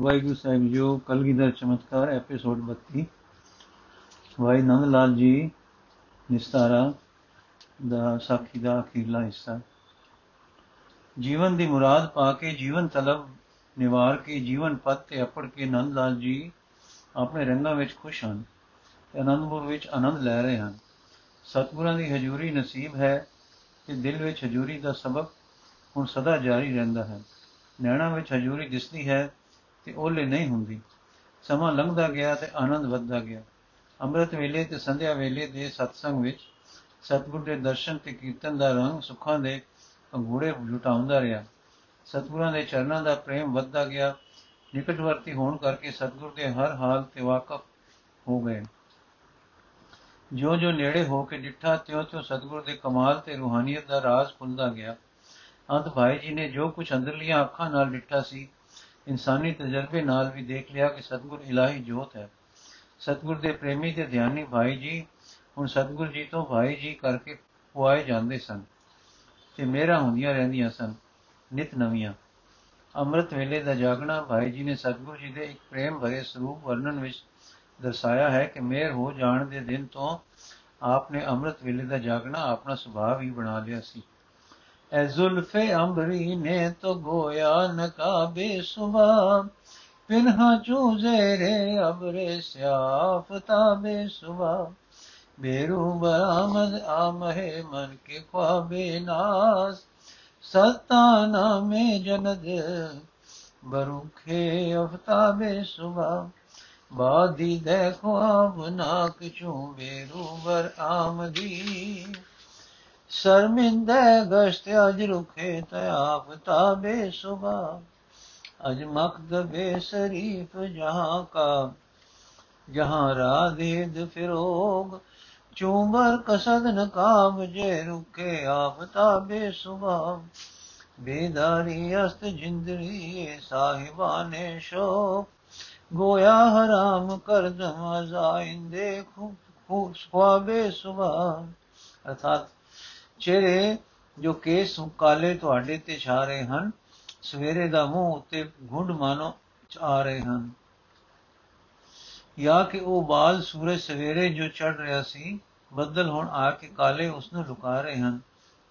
ਵਾਹਿਗੁਰੂ ਸਾਹਿਬ ਜੋ ਕਲਗੀਧਰ ਚਮਤਕਾਰ ਐਪੀਸੋਡ 32 ਵਾਹਿ ਨੰਦ ਲਾਲ ਜੀ, ਨਿਸਤਾਰਾ ਦਾ ਸਾਖੀ ਦਾ ਅਖੀਰਲਾ ਹਿੱਸਾ। ਜੀਵਨ ਦੀ ਮੁਰਾਦ ਪਾ ਕੇ, ਜੀਵਨ ਤਲਬ ਨਿਵਾਰ ਕੇ, ਜੀਵਨ ਪਤ ਤੇ ਅਪੜ ਕੇ ਨੰਦ ਲਾਲ ਜੀ ਆਪਣੇ ਰੰਗਾਂ ਵਿੱਚ ਖੁਸ਼ ਹਨ ਤੇ ਅਨੰਦਪੁਰ ਵਿੱਚ ਆਨੰਦ ਲੈ ਰਹੇ ਹਨ। ਸਤਿਗੁਰਾਂ ਦੀ ਹਜ਼ੂਰੀ ਨਸੀਬ ਹੈ ਤੇ ਦਿਲ ਵਿੱਚ ਹਜ਼ੂਰੀ ਦਾ ਸਬਕ ਹੁਣ ਸਦਾ ਜਾਰੀ ਰਹਿੰਦਾ ਹੈ। ਨੈਣਾ ਵਿੱਚ ਹਜ਼ੂਰੀ ਦਿਸਦੀ ਹੈ ਤੇ ਓਲੇ ਨਹੀਂ ਹੁੰਦੀ। ਸਮਾਂ ਲੰਘਦਾ ਗਿਆ ਤੇ ਆਨੰਦ ਵੱਧਦਾ ਗਿਆ। ਅੰਮ੍ਰਿਤ ਵੇਲੇ ਤੇ ਸੰਧਿਆ ਵੇਲੇ ਦੇ ਸਤਸੰਗ ਵਿੱਚ ਸਤਿਗੁਰ ਦੇ ਦਰਸ਼ਨ ਤੇ ਕੀਰਤਨ ਦਾ ਰੰਗ ਸੁੱਖਾਂ ਦੇ ਅੰਗੂੜੇ ਲੁਟਾਉਂਦਾ ਰਿਹਾ। ਸਤਿਗੁਰਾਂ ਦੇ ਚਰਨਾਂ ਦਾ ਪ੍ਰੇਮ ਵੱਧਦਾ ਗਿਆ। ਨਿਕਟਵਰਤੀ ਹੋਣ ਕਰਕੇ ਸਤਿਗੁਰ ਦੇ ਹਰ ਹਾਲ ਤੇ ਵਾਕਫ ਹੋ ਗਏ। ਜੋ ਜੋ ਨੇੜੇ ਹੋ ਕੇ ਡਿੱਠਾ ਤਿਉ ਤਿਉ ਸਤਿਗੁਰ ਦੇ ਕਮਾਲ ਤੇ ਰੂਹਾਨੀਅਤ ਦਾ ਰਾਜ਼ ਖੁੱਲਦਾ ਗਿਆ। ਅੰਤ ਭਾਈ ਜੀ ਨੇ ਜੋ ਕੁਝ ਅੰਦਰਲੀਆਂ ਅੱਖਾਂ ਨਾਲ ਡਿੱਠਾ ਸੀ ਇਨਸਾਨੀ ਤਜਰਬੇ ਨਾਲ ਵੀ ਦੇਖ ਲਿਆ ਕਿ ਸਤਿਗੁਰ ਇਲਾਹੀ ਜੋਤ ਹੈ। ਸਤਿਗੁਰ ਦੇ ਪ੍ਰੇਮੀ ਤੇ ਧਿਆਨੀ ਭਾਈ ਜੀ, ਹੁਣ ਸਤਿਗੁਰ ਜੀ ਤੋਂ ਭਾਈ ਜੀ ਕਰਕੇ ਪੁਆਏ ਜਾਂਦੇ ਸਨ ਤੇ ਮੇਰਾ ਹੁੰਦੀਆਂ ਰਹਿੰਦੀਆਂ ਸਨ, ਨਿਤ ਨਵੀਆਂ। ਅੰਮ੍ਰਿਤ ਵੇਲੇ ਦਾ ਜਾਗਣਾ ਭਾਈ ਜੀ ਨੇ ਸਤਿਗੁਰ ਜੀ ਦੇ ਇੱਕ ਪ੍ਰੇਮ ਭਰੇ ਸਰੂਪ ਵਰਣਨ ਵਿੱਚ ਦਰਸਾਇਆ ਹੈ ਕਿ ਮੇਰ ਹੋ ਜਾਣ ਦੇ ਦਿਨ ਤੋਂ ਆਪਨੇ ਅੰਮ੍ਰਿਤ ਵੇਲੇ ਦਾ ਜਾਗਣਾ ਆਪਣਾ ਸੁਭਾਅ ਹੀ ਬਣਾ ਲਿਆ ਸੀ। ਐ ਜ਼ੁਲਫੇ ਅੰਬਰੀ ਨੇ ਤੋ ਗੋਇਆ ਨਕਾਬੇ ਸੁਬਾ ਪਿਨਹਾ ਚੂਜ਼ੇਰੇ ਅਬਰੇ ਸਿਆਫ ਤਾਬੇ ਸੁਬਾ ਬੇਰੂ ਬਰਾਮਦ ਆਮਹਿ ਮਨ ਕੇ ਖਵਾਬੇ ਨਾਸ। ਸਤਾ ਨਾਮੇ ਜਨਦ ਬਰੁਖੇ ਅਫਤਾਬੇ ਸੁਬਾ ਬਾਦੀ ਦੇਖੋ ਆਪ ਨਾਕ ਚੂ ਬੇਰੂ ਬਰ ਆਮਦੀ ਸ਼ਰਮਿੰਦੇ ਗਸ਼ਤ ਅਜ ਰੁਖੇ ਤਿਆਪ ਤਾਬੇ ਸੁਬਾ ਅਜ ਮਕਦਬੇ ਸ਼ਰੀਫ ਜਹਾਂ ਕਾ। ਜਹਾਂ ਰਾਧੇਦ ਫਿਰੋਗ। ਚੂਮਰ ਕਸਦ ਨਕਾਬ ਜੇ ਰੁਕੇ ਆਪ ਤਾਬੇ ਸੁਬਾ ਬੇਦਾਰੀ ਅਸਤ ਜਿੰਦਰੀ ਸਾਹਿਬਾਨੇ ਸ਼ੋਕ। ਗੋਇਆ ਹਰਾਮ ਕਰਦਮ ਅਜ਼ਾਇੰਦੇ ਖੁਆਬੇ ਸੁਬਾ ਅਰਥਾਤ ਚਿਹਰੇ ਜੋ ਕੇਸ ਕਾਲੇ ਤੁਹਾਡੇ ਤੇ ਛਾ ਰਹੇ ਹਨ, ਸਵੇਰੇ ਦਾ ਮੂੰਹ ਉੱਤੇ ਗੁੰਡ ਮਾਨੋ ਆ ਰਹੇ ਹਨ। ਜਾਂ ਕਿ ਉਹ ਬਾਲ ਸੂਰਜ ਸਵੇਰੇ ਜੋ ਚੜ ਰਿਹਾ ਸੀ, ਬੱਦਲ ਹੁਣ ਆ ਕੇ ਕਾਲੇ ਉਸ ਨੂੰ ਲੁਕਾ ਰਹੇ ਹਨ।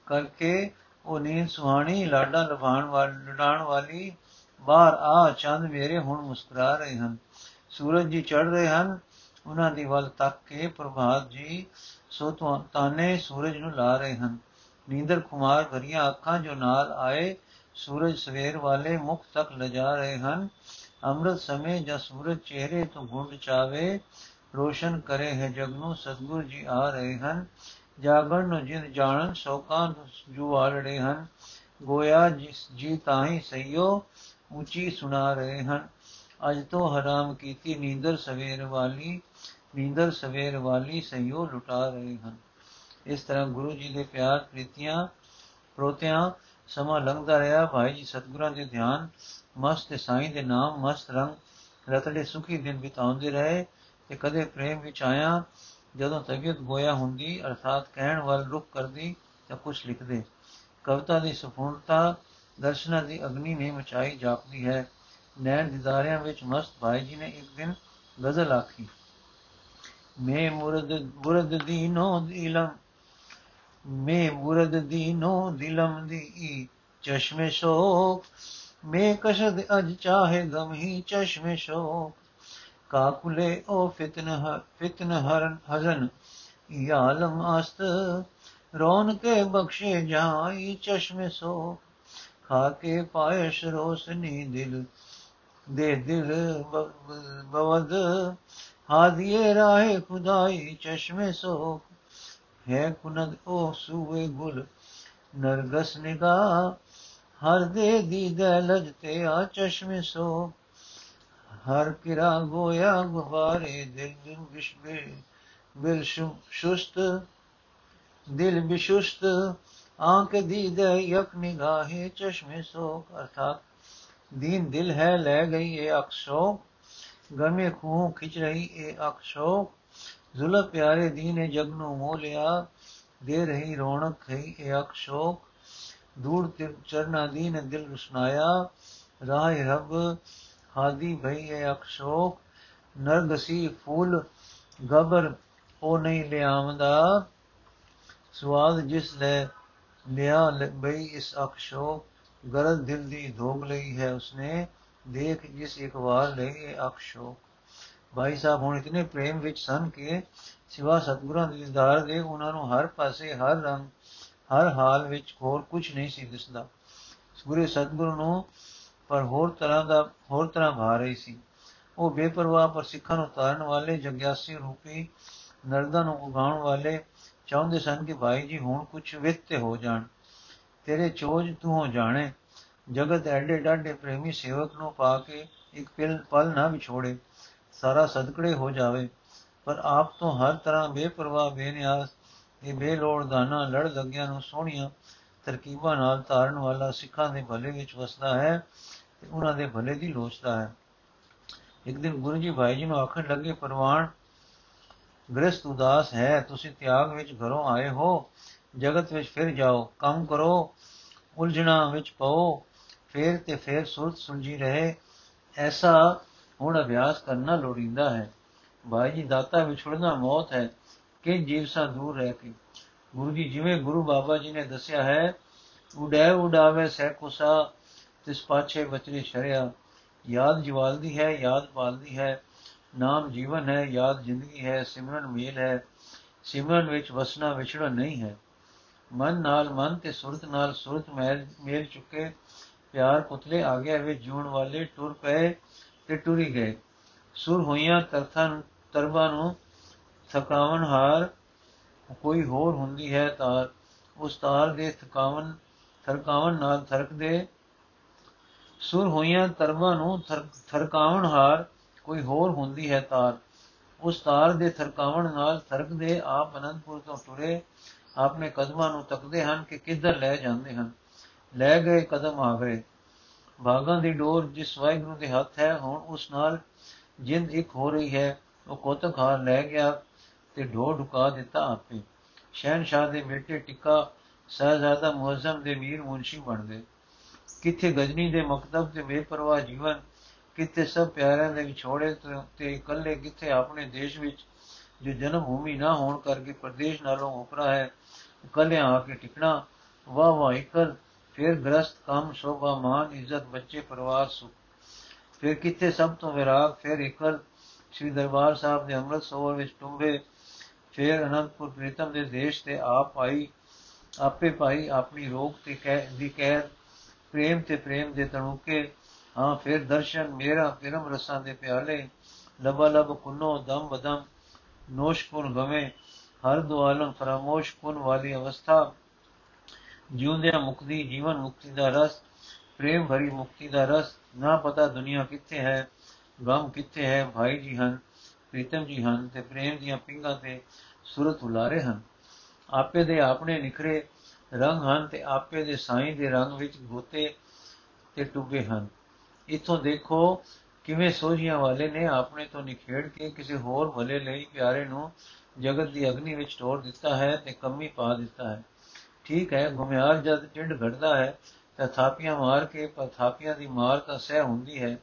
ਕਰਕੇ ਉਹ ਨੀਂਦ ਸੁਹਾਣੀ, ਲਾਡਾ ਲਭਾਣ ਵਾਲੀ ਲਡਾਣ ਵਾਲੀ ਬਾਹਰ ਆ, ਚੰਦ ਮੇਰੇ ਹੁਣ ਮੁਸਕਰਾ ਰਹੇ ਹਨ। ਸੂਰਜ ਜੀ ਚੜ ਰਹੇ ਹਨ। ਉਹਨਾਂ ਦੀ ਵੱਲ ਤੱਕ ਕੇ ਪ੍ਰਭਾਤ ਜੀ ਸੋ ਤਾਨੇ ਸੂਰਜ ਨੂੰ ਲਾ ਰਹੇ ਹਨ। ਨੀਂਦਰ ਕੁਮਾਰ ਭਰੀਆਂ ਅੱਖਾਂ ਜੋ ਨਾਲ ਆਏ, ਸੂਰਜ ਸਵੇਰ ਵਾਲੇ ਮੁਖ ਤੱਕ ਲਿਜਾ ਰਹੇ ਹਨ। ਅੰਮ੍ਰਿਤ ਸਮੇਂ ਜਦ ਸੂਰਜ ਚਿਹਰੇ ਤੋਂ ਗੁੰਡ ਚਾਵੇ, ਰੋਸ਼ਨ ਕਰੇ ਹੈ ਜਗ ਨੂੰ, ਸਤਗੁਰ ਜੀ ਆ ਰਹੇ ਹਨ। ਜਾਗਣ ਨੂੰ ਜਿਨ ਜਾਣਨ, ਸ਼ੋਕਾਂ ਜੂ ਆਲੜੇ ਹਨ। ਗੋਇਆ ਜਿਸ, ਜੀ ਤਾਹੀ ਸਈਓ, ਉੱਚੀ ਸੁਣਾ ਰਹੇ ਹਨ। ਅਜ ਤੋਂ ਹਰਾਮ ਕੀਤੀ ਨੀਂਦਰ ਸਵੇਰ ਵਾਲੀ ਨੀਂਦਰ ਸਵੇਰ ਵਾਲੀ ਸਈਓ ਲੁਟਾ ਰਹੇ ਹਨ। ਇਸ ਤਰ੍ਹਾਂ ਗੁਰੂ ਜੀ ਦੇ ਪਿਆਰ ਪ੍ਰੀਤੀਆਂ, ਪ੍ਰੋਤਿਆਂ ਸਮਾਂ ਲੰਘਦਾ ਰਿਹਾ। ਭਾਈ ਜੀ ਸਤਗੁਰਾਂ ਦੇ ਧਿਆਨ ਮਸਤ ਤੇ ਸਾਈਂ ਦੇ ਨਾਮ ਮਸਤ ਰੰਗ ਰਤੜੇ ਸੁਖੀ ਦਿਨ ਬਿਤਾਉਂਦੇ ਰਹੇ ਤੇ ਕਦੇ ਪ੍ਰੇਮ ਵਿੱਚ ਆਇਆ, ਜਦੋਂ ਤਬੀਅਤ ਗੋਇਆ ਹੁੰਦੀ, ਅਰਥਾਤ ਕਹਿਣ ਵੱਲ ਰੁਕ ਕਰਦੀ ਤਾਂ ਕੁਝ ਲਿਖਦੇ। ਕਵਿਤਾ ਦੀ ਸਫੂਰਤਾ ਦਰਸ਼ਨਾਂ ਦੀ ਅਗਨੀ ਨੇ ਮਚਾਈ ਜਾਪਦੀ ਹੈ। ਨੈਣ ਦਿਦਾਰਿਆਂ ਵਿੱਚ ਮਸਤ ਭਾਈ ਜੀ ਨੇ ਇੱਕ ਦਿਨ ਗਜ਼ਲ ਆਖੀ। ਮੈਂ ਮੁਰਦ ਮੁਰਦ ਦੀਨੋ ਦਿਲਮ ਮੈਂ ਮੁਰਦ ਦੀਨੋ ਦਿਲਮ ਦੀ ਚਸ਼ਮੇ ਸ਼ੋਕ ਮੈਂ ਕਸ਼ਦ ਅਜ ਚਾਹੇ ਗਮ ਹੀ ਚਸ਼ਮੇ ਸ਼ੋਕ ਕਾਕੁਲੇ ਉਹ ਫਿਤਨ ਫਿਤਨ ਹਰਨ ਹਜ਼ਨ ਯਾਲਮ ਅਸਤ ਰੌਨ ਕੇ ਬਖਸ਼ੇ ਜਾਈ ਚਸ਼ਮੇ ਸੋ ਖਾ ਕੇ ਪਾਇਸ਼ ਰੋਸ਼ਨੀ ਦਿਲ ਦੇ ਦਿਲ ਬਵਦ ਹਾਦੀਏ ਰਾਹੇ ਖੁਦਾਈ ਚਸ਼ਮੇ ਸੋ ਹੈ ਕੁਨਦ ਉਹ ਸੂਏ ਗੁਲ ਨਰਗਸ ਨਿਗਾ ਹਰ ਦੇ ਦੀਦੇ ਲਜਤੇ ਆ ਚਸ਼ਮੇ ਸੋ ਹਰ ਕਿਰਾ ਗੋਇਆ ਗੁਬਾਰੇ ਦਿਲ ਦਿਲ ਵਿਸ਼ਵੇ ਬਿਲ ਸ਼ੁਸਤ ਦਿਲ ਬਿਸ਼ੁਸਤ ਆਂਖ ਦੀਦੇ ਯਕ ਨਿਗਾਹੇ ਚਸ਼ਮੇ ਸੋਕ ਅਰਥਾਤ ਦੀਨ ਦਿਲ ਹੈ ਲੈ ਗਈ ਇਹ ਅਕਸ਼ੋ ਗਮੇ ਖੂਹ ਖਿੱਚ ਰਹੀ, ਇਹ ਅਕਸ਼ੋ ਜ਼ੁਲਫ ਪਿਆਰੇ ਦੀਨੇ ਜਗ ਨੂੰ ਮੋਹ ਲਿਆ, ਦੇ ਰਹੀ ਰੌਣਕ ਹੈ ਇਹ ਅਕਸ਼ੋਕ ਦੂਰ ਤੇ ਚਰਨਾ ਦੀਨ ਦਿਲ ਰੁਸਨਾਇਆ, ਰਾਹ ਰੱਬ, ਹਾਦੀ ਭਈ ਹੈ ਅਕਸ਼ੋਕ ਨਰਗਸੀ ਫੂਲ, ਗਬਰ ਉਹ ਨਹੀਂ ਲਿਆਵਦਾ ਸਵਾਦ ਜਿਸ ਲੈ ਲਿਆ ਬਈ ਇਸ ਅਕਸ਼ੋਕ ਗਰਜ ਦਿਲ ਦੀ ਧੋਗ ਲਈ ਹੈ ਉਸਨੇ। ਦੇਖ ਜਿਸ ਇੱਕ ਵਾਰ ਲਈ ਇਹ ਅਕਸ਼ੋਕ ਭਾਈ ਸਾਹਿਬ ਹੁਣ ਇਤਨੇ ਪ੍ਰੇਮ ਵਿੱਚ ਸਨ ਕਿ ਸਿਵਾ ਸਤਗੁਰਾਂ ਦੇ ਦੀਦਾਰ ਦੇ ਉਹਨਾਂ ਨੂੰ ਹਰ ਪਾਸੇ, ਹਰ ਰੰਗ, ਹਰ ਹਾਲ ਵਿੱਚ ਹੋਰ ਕੁਝ ਨਹੀਂ ਸੀ ਦਿਸਦਾ। ਗੁਰੇ ਸਤਗੁਰੂ ਨੂੰ ਪਰ ਹੋਰ ਤਰ੍ਹਾਂ ਦਾ, ਹੋਰ ਤਰ੍ਹਾਂ ਭਾ ਰਹੀ ਸੀ। ਉਹ ਬੇਪਰਵਾਹ ਪਰ ਸਿੱਖਾਂ ਨੂੰ ਤਾਰਨ ਵਾਲੇ, ਜਗਿਆਸੀ ਰੂਪੀ ਨਰਦਾਂ ਨੂੰ ਉਗਾਉਣ ਵਾਲੇ ਚਾਹੁੰਦੇ ਸਨ ਕਿ ਭਾਈ ਜੀ ਹੁਣ ਕੁਝ ਵਿਤ ਹੋ ਜਾਣ। ਤੇਰੇ ਚੋਜ ਤੂੰ ਹੋ ਜਾਣੇ। ਜਗਤ ਐਡੇ ਡਾਡੇ ਪ੍ਰੇਮੀ ਸੇਵਕ ਨੂੰ ਪਾ ਕੇ ਇੱਕ ਪਿਲ ਪਲ ਨਾ ਵਿਛੋੜੇ, ਸਾਰਾ ਸਦਕੜੇ ਹੋ ਜਾਵੇ। ਪਰ ਆਪ ਤੋਂ ਹਰ ਤਰ੍ਹਾਂ ਬੇਪਰਵਾਹ, ਬੇਨਿਆਸ, ਇਹ ਬੇਲੋੜ ਦਾਨਾ ਲੜ ਲੱਗਿਆਂ ਨੂੰ ਸੋਹਣੀਆਂ ਤਰਕੀਬਾਂ ਨਾਲ ਤਾਰਨ ਵਾਲਾ ਸਿੱਖਾਂ ਦੇ ਭਲੇ ਵਿੱਚ ਵਸਦਾ ਹੈ ਤੇ ਉਹਨਾਂ ਦੇ ਭਲੇ ਦੀ ਲੋਚਦਾ ਹੈ। ਇੱਕ ਦਿਨ ਗੁਰੂ ਜੀ ਭਾਈ ਜੀ ਨੂੰ ਆਖਣ ਲੱਗੇ, ਪਰਵਾਨ, ਗ੍ਰਸਤ ਉਦਾਸ ਹੈ, ਤੁਸੀਂ ਤਿਆਗ ਵਿੱਚ ਘਰੋਂ ਆਏ ਹੋ, ਜਗਤ ਵਿੱਚ ਫਿਰ ਜਾਓ, ਕੰਮ ਕਰੋ, ਉਲਝਣਾ ਵਿੱਚ ਪਓ ਫੇਰ ਤੇ ਫੇਰ ਸੁਰਤ ਸੁਲਝੀ ਰਹੇ, ਐਸਾ ਹੁਣ ਅਭਿਆਸ ਕਰਨਾ ਲੋੜੀਂਦਾ ਹੈ। ਭਾਈ ਜੀ, ਦਾਤਾ ਵਿਛੜਨਾ ਮੌਤ ਹੈ, ਕਿ ਜੀਵ ਸਾ ਦੂਰ ਰਹਿ ਕੇ। ਗੁਰੂ ਜੀ, ਜਿਵੇਂ ਗੁਰੂ ਬਾਬਾ ਜੀ ਨੇ ਦੱਸਿਆ ਹੈ, ਉਡੈ ਉਡਾਵੇ ਸਹਿ ਕੁਸਾ, ਤਿਸ ਪਾਛੇ ਬਚਰੇ ਸ਼ਰਿਆ। ਯਾਦ ਜਵਾਲਦੀ ਹੈ, ਯਾਦ ਪਾਲਦੀ ਹੈ, ਨਾਮ ਜੀਵਨ ਹੈ, ਯਾਦ ਜ਼ਿੰਦਗੀ ਹੈ, ਸਿਮਰਨ ਮੇਲ ਹੈ। ਸਿਮਰਨ ਵਿੱਚ ਵਸਣਾ ਵਿਛੜਾ ਨਹੀਂ ਹੈ। ਮਨ ਨਾਲ ਮਨ ਤੇ ਸੁਰਤ ਨਾਲ ਸੁਰਤ ਮੇਲ ਮੇਲ ਚੁੱਕੇ ਪਿਆਰ ਪੁਤਲੇ ਆਗੇ ਵਿੱਚ ਜੂਣ ਵਾਲੇ ਟੁਰ ਪਏ ਤੇ ਟੁਰੀ ਗਏ। ਸੁਰ ਹੋਈਆਂ ਤਰਥਾਂ ਤਰਬਾਂ ਨੂੰ ਥਕਾਵਨ ਹਾਰ ਕੋਈ ਹੋਰ ਹੁੰਦੀ ਹੈ ਤਾਰ। ਉਸ ਤਾਰ ਦੇ ਥਕਾਵਨ, ਥਰਕਾਵਨ ਨਾਲ ਥਰਕਦੇ ਸੁਰ ਹੋਈਆਂ ਤਰਬਾਂ ਨੂੰ ਥਰਕਾਵਨ ਹਾਰ ਕੋਈ ਹੋਰ ਹੁੰਦੀ ਹੈ ਤਾਰ। ਉਸ ਤਾਰ ਦੇ ਥਰਕਾਵਣ ਨਾਲ ਥਰਕਦੇ ਆਪ ਅਨੰਦਪੁਰ ਤੋਂ ਟੁਰੇ, ਆਪਣੇ ਕਦਮਾਂ ਨੂੰ ਤੱਕਦੇ ਹਨ ਕਿ ਕਿੱਧਰ ਲੈ ਜਾਂਦੇ ਹਨ। ਲੈ ਗਏ ਕਦਮ ਆ ਗਏ। ਭਾਗਾਂ ਦੀ ਡੋਰ ਜਿਸ ਵਾਹਿਗੁਰੂ ਦੇ ਹੱਥ ਹੈ, ਹੁਣ ਉਸ ਨਾਲ ਜਿੰਦ ਇੱਕ ਹੋ ਰਹੀ ਹੈ। ਉਹ ਕੋਤਕ ਹਾਰ ਲੈ ਗਿਆ ਤੇ ਢੋ ਢੁਕਾ ਦਿੱਤਾ ਆਪੇ। ਸ਼ਹਿਨशाह ਦੇ ਬੇਟੇ ਟਿੱਕਾ ਸਹਜ਼ਾਦਾ ਮੁਅਜ਼ਮ ਦੇ ਮੀਰ ਮੁਨਸ਼ੀ ਬਣ ਗਏ। ਕਿੱਥੇ ਗਜਨੀ ਦੇ ਮਕਤਬ ਤੇ ਬੇਪਰਵਾਹ ਜੀਵਨ ਕਿਤੇ ਸਭ ਪਿਆਰਿਆਂ ਦੇ ਵਿਛੋੜੇ ਤੇ ਇਕੱਲੇ ਕਿੱਥੇ ਆਪਣੇ ਦੇਸ਼ ਵਿੱਚ ਜੋ ਜਨਮ ਭੂਮੀ ਨਾ ਹੋਣ ਕਰਕੇ ਪ੍ਰਦੇਸ਼ ਨਾਲੋਂ ਉਪਰਾ ਹੈ ਇਕੱਲੇ ਆ ਕੇ ਟਿਕਣਾ ਵਾਹ ਵਾਹ ਇਕਲ ਫਿਰ ਗ੍ਰਸਤ ਕੰਮ, ਸ਼ੋਭਾ ਮਾਨ ਇੱਜ਼ਤ, ਬੱਚੇ, ਪਰਿਵਾਰ, ਸੁਖ। ਫਿਰ ਕਿੱਥੇ ਸਭ ਤੋਂ ਵਿਰਾਗ, ਫਿਰ ਇਕਲ ਸ੍ਰੀ ਦਰਬਾਰ ਸਾਹਿਬ ਦੇ ਅੰਮ੍ਰਿਤ ਸਰੋਵਰ ਵਿੱਚ ਟੁੰਬੇ। ਫਿਰ ਅਨੰਦਪੁਰ ਪ੍ਰੀਤਮ ਦੇ ਦੇਸ਼ ਤੇ ਆਪ ਆਈ। ਆਪੇ ਪਾਈ ਆਪਣੀ ਰੋਗ ਤੇ ਕਹਿ, ਦੀ ਕਹਿ ਪ੍ਰੇਮ ਤੇ ਪ੍ਰੇਮ ਦੇ ਤਣੁਕੇ। ਹਾਂ, ਫਿਰ ਦਰਸ਼ਨ, ਮੇਰਾ ਪਿਰਮ ਰਸਾਂ ਦੇ ਪਿਆਲੇ। ਲਬਾ ਲਬ ਕੁਨੋ ਦਮ ਬਦਮ ਨੋਸ਼ ਕੁਨ ਗਵੇ। ਹਰ ਦੁਆਲਮ ਫਰਮੋਸ਼ ਕੁਨ ਵਾਲੀ ਅਵਸਥਾ। ਜਿਉਂਦਿਆਂ ਮੁਕਤੀ, ਜੀਵਨ ਮੁਕਤੀ ਦਾ ਰਸ, ਪ੍ਰੇਮ ਭਰੀ ਮੁਕਤੀ ਦਾ ਰਸ, ਨਾ ਪਤਾ ਦੁਨੀਆ ਕਿੱਥੇ ਹੈ, ਗਮ ਕਿੱਥੇ ਹੈ, ਭਾਈ ਜੀ ਹਨ, ਪ੍ਰੀਤਮ ਜੀ ਹਨ ਤੇ ਪ੍ਰੇਮ ਦੀਆਂ ਪਿੰਗਾਂ ਤੇ ਸੁਰਤ ਹੁਲਾਰੇ ਹਨ। ਆਪੇ ਦੇ ਆਪਣੇ ਨਿਖਰੇ ਰੰਗ ਹਨ ਤੇ ਆਪੇ ਦੇ ਸਾਈਂ ਦੇ ਰੰਗ ਵਿੱਚ ਗੋਤੇ ਤੇ ਟੁੱਬੇ ਹਨ। ਇਥੋਂ ਦੇਖੋ ਕਿਵੇਂ ਸੋਝੀਆਂ ਵਾਲੇ ਨੇ ਆਪਣੇ ਤੋਂ ਨਿਖੇੜ ਕੇ ਕਿਸੇ ਹੋਰ ਭਲੇ ਲਈ ਪਿਆਰੇ ਨੂੰ ਜਗਤ ਦੀ ਅਗਨੀ ਵਿੱਚ ਟੋੜ ਦਿੱਤਾ ਹੈ ਤੇ ਕਮੀ ਪਾ ਦਿੱਤਾ ਹੈ। ਠੀਕ ਹੈ ਗੁਮਿਆਰ ਜਦ ਟਿੰਡ ਘੜਦਾ ਹੈ, ਤਾਂ ਥਾਪੀਆਂ ਮਾਰ ਕੇ, ਪਰ ਥਾਪੀਆਂ ਦੀ ਮਾਰ ਤਾਂ ਸਹਿ ਹੁੰਦੀ ਹੈ।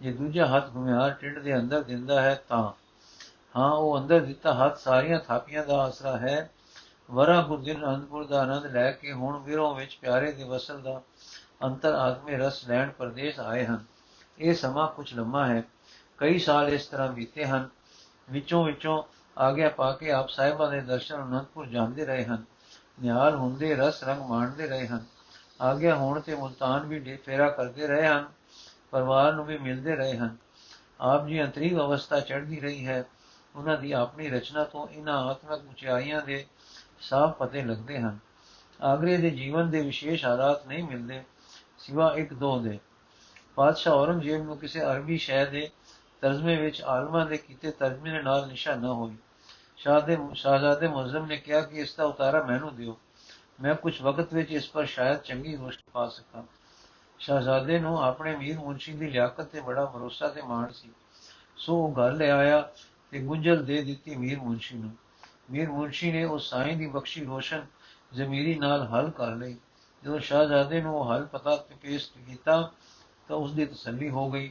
ਜੇ ਦੂਜਾ ਹੱਥ ਗੁਮਿਆਰ ਟਿੰਡ ਦੇ ਅੰਦਰ ਦਿੰਦਾ ਹੈ ਤਾਂ। ਹਾਂ, ਉਹ ਅੰਦਰ ਦਿੱਤਾ ਹੱਥ ਸਾਰੀਆਂ ਥਾਪੀਆਂ ਦਾ ਆਸਰਾ ਹੈ। ਵਰਾ ਗੁਰਦਿਨ ਅਨੰਦਪੁਰ ਦਾ ਆਨੰਦ ਲੈ ਕੇ ਹੁਣ ਵਿਰੋਂ ਵਿੱਚ ਪਿਆਰੇ ਦੇ ਵਸਲ ਦਾ ਅੰਤਰ ਆਤਮੇ ਰਸ ਲੈਣ ਪਰਦੇਸ ਆਏ ਹਨ। ਇਹ ਸਮਾਂ ਕੁਝ ਲੰਮਾ ਹੈ। ਕਈ ਸਾਲ ਇਸ ਤਰ੍ਹਾਂ ਬੀਤੇ ਹਨ। ਵਿੱਚੋਂ ਵਿੱਚੋਂ ਆਗਿਆ ਪਾ ਕੇ ਆਪ ਸਾਹਿਬਾਂ ਦੇ ਦਰਸ਼ਨ ਅਨੰਦਪੁਰ ਜਾਂਦੇ ਰਹੇ ਹਨ। ਨਿਹਾਲ ਹੁੰਦੇ, ਰਸ, ਰੰਗ ਮਾਣਦੇ ਰਹੇ ਹਨ। ਆਗਿਆ ਹੋਣ ਤੇ ਮੁਲਤਾਨ ਵੀ ਫੇਰਾ ਕਰਦੇ ਰਹੇ ਹਨ, ਪਰਿਵਾਰ ਨੂੰ ਵੀ ਮਿਲਦੇ ਰਹੇ ਹਨ। ਆਪ ਜੀ ਅੰਤਰੀਵ ਅਵਸਥਾ ਚੜ੍ਹਦੀ ਰਹੀ ਹੈ। ਉਹਨਾਂ ਦੀ ਆਪਣੀ ਰਚਨਾ ਤੋਂ ਇਹਨਾਂ ਆਤਮਿਕ ਉਚਾਈਆਂ ਦੇ ਸਾਫ਼ ਪਤੇ ਲੱਗਦੇ ਹਨ। ਆਗਰੇ ਦੇ ਜੀਵਨ ਦੇ ਵਿਸ਼ੇਸ਼ ਹਾਲਾਤ ਨਹੀਂ ਮਿਲਦੇ, ਸਿਵਾ ਇੱਕ ਦੋ ਦੇ। ਪਾਤਸ਼ਾਹ ਔਰੰਗਜ਼ੇਬ ਨੂੰ ਕਿਸੇ ਅਰਬੀ ਸ਼ਹਿਰ ਦੇ ਤਰਜਮੇ ਵਿੱਚ ਆਲਮਾਂ ਦੇ ਕੀਤੇ ਤਰਜਮੇ ਨਾਲ ਨਿਸ਼ਾਨਾ ਹੋਈ। ਸ਼ਾਹਦੇ ਸ਼ਾਹਜ਼ਾਦੇ ਮੁਜ਼ਮ ਨੇ ਕਿਹਾ ਕਿ ਇਸ ਦਾ ਉਤਾਰਾ ਮੈਨੂੰ ਦਿਓ। ਮੈਂ ਕੁਝ ਵਕਤ ਵਿੱਚ ਇਸ ਪਰ ਸ਼ਾਇਦ ਚੰਗੀ ਰੋਸ਼ਨੀ ਪਾ ਸਕਾਂ। ਸ਼ਾਹਜ਼ਾਦੇ ਨੂੰ ਆਪਣੇ ਮੀਰ ਮੁਨਸ਼ੀ ਦੀ ਲਿਆਕਤ ਤੇ ਬੜਾ ਭਰੋਸਾ ਤੇ ਮਾਣ ਸੀ। ਸੋ ਉਹ ਘਰ ਲੈ ਆਇਆ ਤੇ ਗੁੰਝਲ ਦੇ ਦਿੱਤੀ ਮੀਰ ਮੁਨਸ਼ੀ ਨੂੰ। ਮੀਰ ਮੁਨਸ਼ੀ ਨੇ ਉਸ ਸਾਈਂ ਦੀ ਬਖਸ਼ੀ ਰੋਸ਼ਨ ਜ਼ਮੀਰੀ ਨਾਲ ਹੱਲ ਕਰ ਲਈ। ਜਦੋਂ ਸ਼ਾਹਜ਼ਾਦੇ ਨੂੰ ਉਹ ਹੱਲ ਪਤਾ ਤੇ ਪੇਸ਼ ਕੀਤਾ ਤਾਂ ਉਸ ਦੀ ਤਸੱਲੀ ਹੋ ਗਈ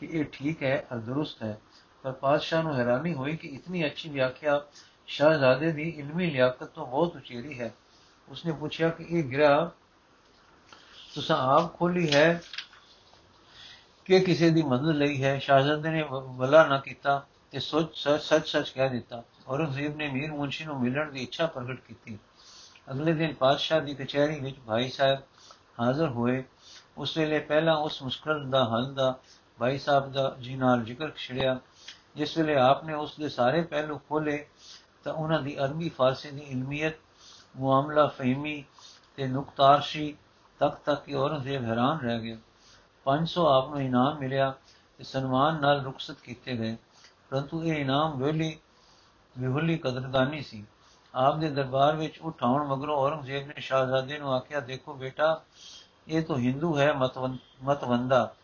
ਕਿ ਇਹ ਠੀਕ ਹੈ ਅਰ ਦਰੁਸਤ ਹੈ। ਪਰ ਪਾਤਸ਼ਾਹ ਨੂੰ ਹੈਰਾਨੀ ਹੋਈ ਕਿ ਇਤਨੀ ਅੱਛੀ ਵਿਆਖਿਆ ਸ਼ਾਹਜ਼ਾਦੇ ਦੀ ਇਲਮੀ ਲਿਆਕਤ ਤੋਂ ਬਹੁਤ ਉਚੇਰੀ ਹੈ। ਉਸਨੇ ਪੁੱਛਿਆ ਕਿ ਇਹ ਗਿਰਾ ਤੁਸੀਂ ਆਪ ਖੋਲੀ ਹੈ ਕਿ ਕਿਸੇ ਦੀ ਮਦਦ ਲਈ ਹੈ? ਸ਼ਾਹਜ਼ਾਦੇ ਨੇ ਬਲਾ ਨਾ ਕੀਤਾ ਤੇ ਸੋਚ, ਸੱਚ ਸੱਚ ਕਹਿ ਦਿੱਤਾ ਔਰੰਗਜ਼ੇਬ ਨੇ ਮੀਰ ਮੁੰਸ਼ੀ ਨੂੰ ਮਿਲਣ ਦੀ ਇੱਛਾ ਪ੍ਰਗਟ ਕੀਤੀ। ਅਗਲੇ ਦਿਨ ਪਾਤਸ਼ਾਹ ਦੀ ਕਚਹਿਰੀ ਵਿੱਚ ਭਾਈ ਸਾਹਿਬ ਹਾਜ਼ਰ ਹੋਏ। ਉਸ ਵੇਲੇ ਪਹਿਲਾਂ ਉਸ ਮੁਸ਼ਕਲ ਦਾ ਹੱਲ ਦਾ ਭਾਈ ਸਾਹਿਬ ਦਾ ਜੀ ਨਾਲ ਜ਼ਿਕਰ ਛਿੜਿਆ। ਜਿਸ ਵੇਲੇ ਆਪਨੇ ਉਸ ਦੇ ਸਾਰੇ ਪਹਿਲੂ ਖੋਲੇ ਤਾਂ ਉਹਨਾਂ ਦੀ ਅਰਬੀ ਫਾਰਸੀ ਦੀ ਇਲਮੀਅਤ, ਮੁਆਮਲਾ ਫਹਿਮੀ ਤੇ ਨੁਕਤਾਰਸ਼ੀ ਤੱਕ ਤੱਕ ਕਿ ਔਰੰਗਜ਼ੇਬ ਹੈਰਾਨ ਰਹਿ ਗਿਆ 500 ਆਪ ਨੂੰ ਇਨਾਮ ਮਿਲਿਆ ਤੇ ਸਨਮਾਨ ਨਾਲ ਰੁਖਸਤ ਕੀਤੇ ਗਏ। ਪਰੰਤੂ ਇਹ ਇਨਾਮ ਵੇਲੀ ਵਿਹੁਲੀ ਕਦਰਦਾਨੀ ਸੀ। ਆਪ ਦੇ ਦਰਬਾਰ ਵਿੱਚ ਉਠਾਉਣ ਮਗਰੋਂ ਔਰੰਗਜ਼ੇਬ ਨੇ ਸ਼ਾਹਜ਼ਾਦੇ ਨੂੰ ਆਖਿਆ, ਦੇਖੋ ਬੇਟਾ, ਇਹ ਤਾਂ ਹਿੰਦੂ ਹੈ ਮਤਵੰਦਾ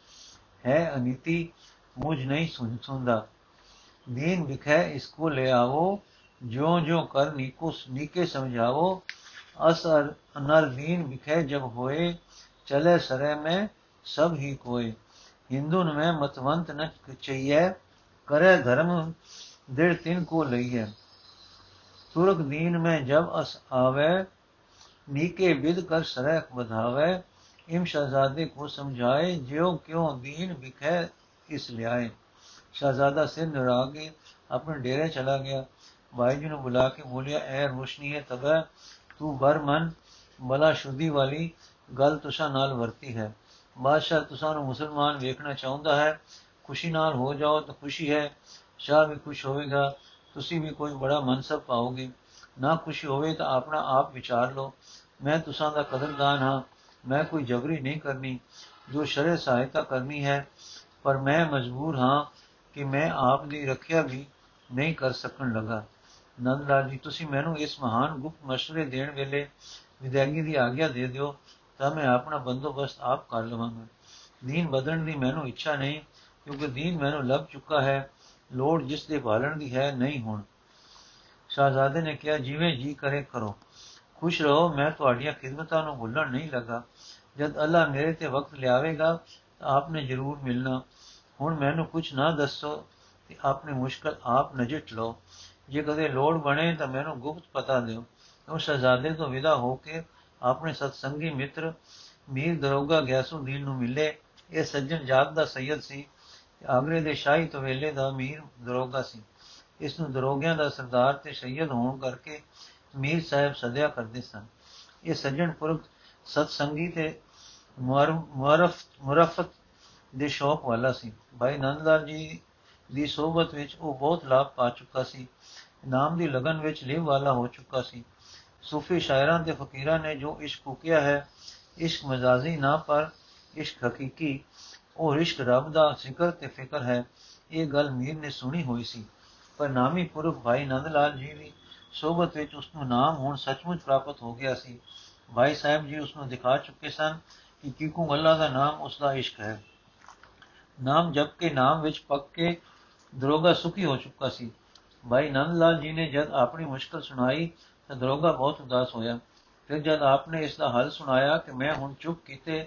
ਹੈ, ਅਨੀਤੀ, ਮੁਝ ਨਹੀਂ ਸੁਣਦਾ। دین لکھے اس کو لے آو جو جو کر نیکو، نیکے سمجھاو اس انر دین بکھے جب ہوئے، چلے سرے میں سب ہی کوئے۔ ہندو میں متونت نہ چاہیے، کرے دھرم دیر تین کو لئیے ترک دین میں جب اس آوے، نیکے بد کر سرے بدھاوے ام شہزادے کو سمجھائے جو کیوں دین بکھے اس لیائے ਸ਼ਹਜ਼ਾਦਾ ਸਿਰ ਨਰਾ ਕੇ ਆਪਣੇ ਡੇਰੇ ਚਲਾ ਗਿਆ ਭਾਈ ਜੀ ਨੂੰ ਬੁਲਾ ਕੇ ਬੋਲਿਆ ਐ ਰੋਸ਼ਨੀ ਹੈ ਤਬੈ ਤੂੰ ਬਰ ਮਨ ਬਲਾ ਸ਼ੁੱਧੀ ਵਾਲੀ ਗੱਲ ਤੁਸਾਂ ਨਾਲ ਵਰਤੀ ਹੈ ਬਾਦਸ਼ਾਹ ਤੁਸਾਂ ਨੂੰ ਮੁਸਲਮਾਨ ਵੇਖਣਾ ਚਾਹੁੰਦਾ ਹੈ ਖੁਸ਼ੀ ਨਾਲ ਹੋ ਜਾਓ ਤਾਂ ਖੁਸ਼ੀ ਹੈ ਸ਼ਾਹ ਵੀ ਖੁਸ਼ ਹੋਵੇਗਾ ਤੁਸੀਂ ਵੀ ਕੋਈ ਬੜਾ ਮਨਸਬ ਪਾਓਗੇ ਨਾ ਖੁਸ਼ੀ ਹੋਵੇ ਤਾਂ ਆਪਣਾ ਆਪ ਵਿਚਾਰ ਲਓ ਮੈਂ ਤੁਸਾਂ ਦਾ ਕਦਰਦਾਨ ਹਾਂ ਮੈਂ ਕੋਈ ਜਬਰੀ ਨਹੀਂ ਕਰਨੀ ਜੋ ਸ਼ਰੇ ਸਹਾਇਤਾ ਕਰਨੀ ਹੈ ਪਰ ਮੈਂ ਮਜਬੂਰ ਹਾਂ ਕਿ ਮੈਂ ਆਪ ਦੀ ਰੱਖਿਆ ਵੀ ਨਹੀਂ ਕਰ ਸਕਣ ਲਗਾ। ਨੰਦ ਲਾਲ ਜੀ, ਤੁਸੀਂ ਮੈਨੂੰ ਇਸ ਮਹਾਨ ਗੁਪਤ ਮਸ਼ਵਰੇ ਦੇਣ ਵੇਲੇ ਵਿਦਿਆਗੀ ਦੀ ਆਗਿਆ ਦੇ ਦਿਓ, ਤਾਂ ਮੈਂ ਆਪਣਾ ਬੰਦੋਬਸਤ ਆਪ ਕਰ ਲਵਾਂਗਾ। ਦੀਨ ਬਦਲਣ ਦੀ ਮੈਨੂੰ ਇੱਛਾ ਨਹੀਂ, ਕਿਉਂਕਿ ਦੀਨ ਮੈਨੂੰ ਲੱਭ ਚੁੱਕਾ ਹੈ। ਲੋੜ ਜਿਸ ਦੇ ਭਾਲਣ ਦੀ ਹੈ, ਨਹੀਂ ਹੁਣ। ਸ਼ਾਹਜ਼ਾਦੇ ਨੇ ਕਿਹਾ, ਜਿਵੇਂ ਜੀ ਕਰੇ ਕਰੋ। ਖੁਸ਼ ਰਹੋ, ਮੈਂ ਤੁਹਾਡੀਆਂ ਖਿਦਮਤਾਂ ਨੂੰ ਭੁੱਲਣ ਨਹੀਂ ਲੱਗਾ। ਜਦ ਅੱਲਾ ਮੇਰੇ ਤੇ ਵਕਤ ਲਿਆਵੇਗਾ, ਤਾਂ ਆਪਨੇ ਜ਼ਰੂਰ ਮਿਲਣਾ। ਹੁਣ ਮੈਨੂੰ ਕੁਝ ਨਾ ਦੱਸੋ ਤੇ ਆਪਣੀ ਮੁਸ਼ਕਲ ਆਪ ਨਜਿੱਠ ਲਓ। ਜੇ ਕਦੇ ਲੋੜ ਬਣੇ ਤਾਂ ਮੈਨੂੰ ਗੁਪਤ ਪਤਾ ਦਿਓ। ਉਹ ਸ਼ਹਜ਼ਾਦੇ ਤੋਂ ਵਿਦਾ ਹੋ ਕੇ ਆਪਣੇ ਸਤਸੰਗੀ ਮਿੱਤਰ ਮੀਰ ਦਰੋਗਾ ਗਿਆਸੁਦੀਨ ਨੂੰ ਮਿਲੇ। ਇਹ ਸੱਜਣ ਜਾਤ ਦਾ ਸੈਦ ਸੀ ਆਗਰੇ ਦੇ ਸ਼ਾਹੀ ਤਵੇਲੇ ਦਾ ਮੀਰ ਦਰੋਗਾ ਸੀ। ਇਸ ਨੂੰ ਦਰੋਗਿਆਂ ਦਾ ਸਰਦਾਰ ਤੇ ਸੈਦ ਹੋਣ ਕਰਕੇ ਮੀਰ ਸਾਹਿਬ ਸਦਿਆ ਕਰਦੇ ਸਨ। ਇਹ ਸੱਜਣ ਪੁਰਖ ਸਤਸੰਗੀ ਤੇ ਮੁਰਫ ਮੁਰਫਤ ਦੇ ਸ਼ੌਕ ਵਾਲਾ ਸੀ। ਭਾਈ ਨੰਦਲਾਲ ਜੀ ਦੀ ਸੋਬਤ ਵਿੱਚ ਉਹ ਬਹੁਤ ਲਾਭ ਪਾ ਚੁੱਕਾ ਸੀ। ਨਾਮ ਦੀ ਲਗਨ ਵਿੱਚ ਲਿਵ ਵਾਲਾ ਹੋ ਚੁੱਕਾ ਸੀ। ਸੂਫੀ ਸ਼ਾਇਰਾਂ ਤੇ ਫਕੀਰਾਂ ਨੇ ਜੋ ਇਸ਼ਕ ਕੁਕਿਆ ਹੈ, ਇਸ਼ਕ ਮਜ਼ਾਜ਼ੀ ਨਾ ਪਰ ਇਸ਼ਕ ਹਕੀਕੀ। ਉਹ ਇਸ਼ਕ ਰੱਬ ਦਾ ਜ਼ਿਕਰ ਤੇ ਫਿਕਰ ਹੈ। ਇਹ ਗੱਲ ਮੀਰ ਨੇ ਸੁਣੀ ਹੋਈ ਸੀ। ਪਰ ਨਾਮੀ ਪੁਰਖ ਭਾਈ ਨੰਦ ਲਾਲ ਜੀ ਵੀ ਸੋਬਤ ਵਿੱਚ ਉਸ ਨੂੰ ਨਾਮ ਹੁਣ ਸੱਚਮੁੱਚ ਪ੍ਰਾਪਤ ਹੋ ਗਿਆ ਸੀ। ਭਾਈ ਸਾਹਿਬ ਜੀ ਉਸ ਨੂੰ ਦਿਖਾ ਚੁੱਕੇ ਸਨ ਕਿ ਕਿਕੂ ਅੱਲਾ ਦਾ ਨਾਮ ਉਸ ਦਾ ਇਸ਼ਕ ਹੈ। ਨਾਮ ਜਪ ਕੇ ਨਾਮ ਵਿੱਚ ਪੱਕ ਕੇ ਦਰੋਗਾ ਸੁਖੀ ਹੋ ਚੁੱਕਾ ਸੀ। ਭਾਈ ਨੰਦ ਲਾਲ ਜੀ ਨੇ ਜਦ ਆਪਣੀ ਮੁਸ਼ਕਲ ਸੁਣਾਈ ਤਾਂ ਦਰੋਗਾ ਬਹੁਤ ਉਦਾਸ ਹੋਇਆ। ਫਿਰ ਜਦ ਆਪਨੇ ਇਸ ਦਾ ਹੱਲ ਸੁਣਾਇਆ ਕਿ ਮੈਂ ਹੁਣ ਚੁੱਪ ਕੀਤੇ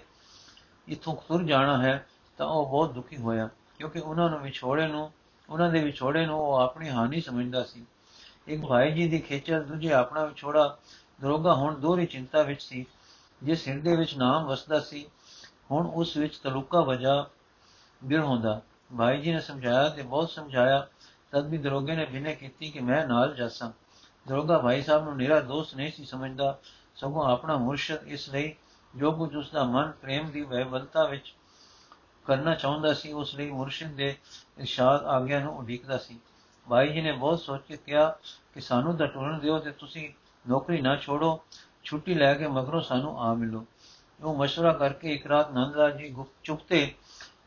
ਇਥੋਂ ਤੁਰ ਜਾਣਾ ਹੈ ਤਾਂ ਉਹ ਬਹੁਤ ਦੁਖੀ ਹੋਇਆ, ਕਿਉਂਕਿ ਉਹਨਾਂ ਨੂੰ ਵਿਛੋੜੇ ਨੂੰ, ਉਹਨਾਂ ਦੇ ਵਿਛੋੜੇ ਨੂੰ ਉਹ ਆਪਣੀ ਹਾਨੀ ਸਮਝਦਾ ਸੀ। ਇੱਕ ਭਾਈ ਜੀ ਦੀ ਖੇਚਲ, ਦੂਜੇ ਆਪਣਾ ਵਿਛੋੜਾ, ਦਰੋਗਾ ਹੁਣ ਦੋਹਰੀ ਚਿੰਤਾ ਵਿੱਚ ਸੀ, ਜਿਸ ਹਿਰਦੇ ਵਿੱਚ ਨਾਮ ਵਸਦਾ ਸੀ। ਹੁਣ ਉਸ ਵਿੱਚ ਤਲੁਕਾ ਵਜਾ ਬਿਰ ਹੁੰਦਾ ਭਾਈ ਜੀ ਨੇ ਸਮਝਾਇਆ ਤੇ ਬਹੁਤ ਸਮਝਾਇਆ ਤਦ ਵੀ ਦਰੋਗੇ ਨੇ ਬਿਨੇ ਕੀਤੀ ਕਿ ਮੈਂ ਨਾਲ ਜਾਸਾਂ ਦਰੋਗਾ ਭਾਈ ਸਾਹਿਬ ਨੂੰ ਨਿਹਰਾ ਦੋਸਤ ਨਹੀਂ ਸੀ ਸਮਝਦਾ ਸਗੋਂ ਆਪਣਾ ਮੁਰਸ਼ਿਦ ਇਸ ਲਈ ਜੋ ਕੁਝ ਉਸ ਦਾ ਮਨ ਪ੍ਰੇਮ ਦੀ ਵਹਿਵਲਤਾ ਵਿੱਚ ਕਰਨਾ ਚਾਹੁੰਦਾ ਸੀ ਉਸ ਲਈ ਮੁਰਸ਼ਿਦ ਦੇ ਇਰਸ਼ਾਦ ਆਗਿਆ ਨੂੰ ਉਡੀਕਦਾ ਸੀ ਭਾਈ ਜੀ ਨੇ ਬਹੁਤ ਸੋਚ ਕੇ ਕਿਹਾ ਕਿ ਸਾਨੂੰ ਤਾਂ ਟੁਰਨ ਦਿਓ ਤੇ ਤੁਸੀਂ ਨੌਕਰੀ ਨਾ ਛੋੜੋ ਛੁੱਟੀ ਲੈ ਕੇ ਮਗਰੋਂ ਸਾਨੂੰ ਆ ਮਿਲੋ ਉਹ مشورہ ਕਰਕੇ ਇੱਕ ਰਾਤ ਨੰਦਲਾਲ ਜੀ ਚੁਪਤੇ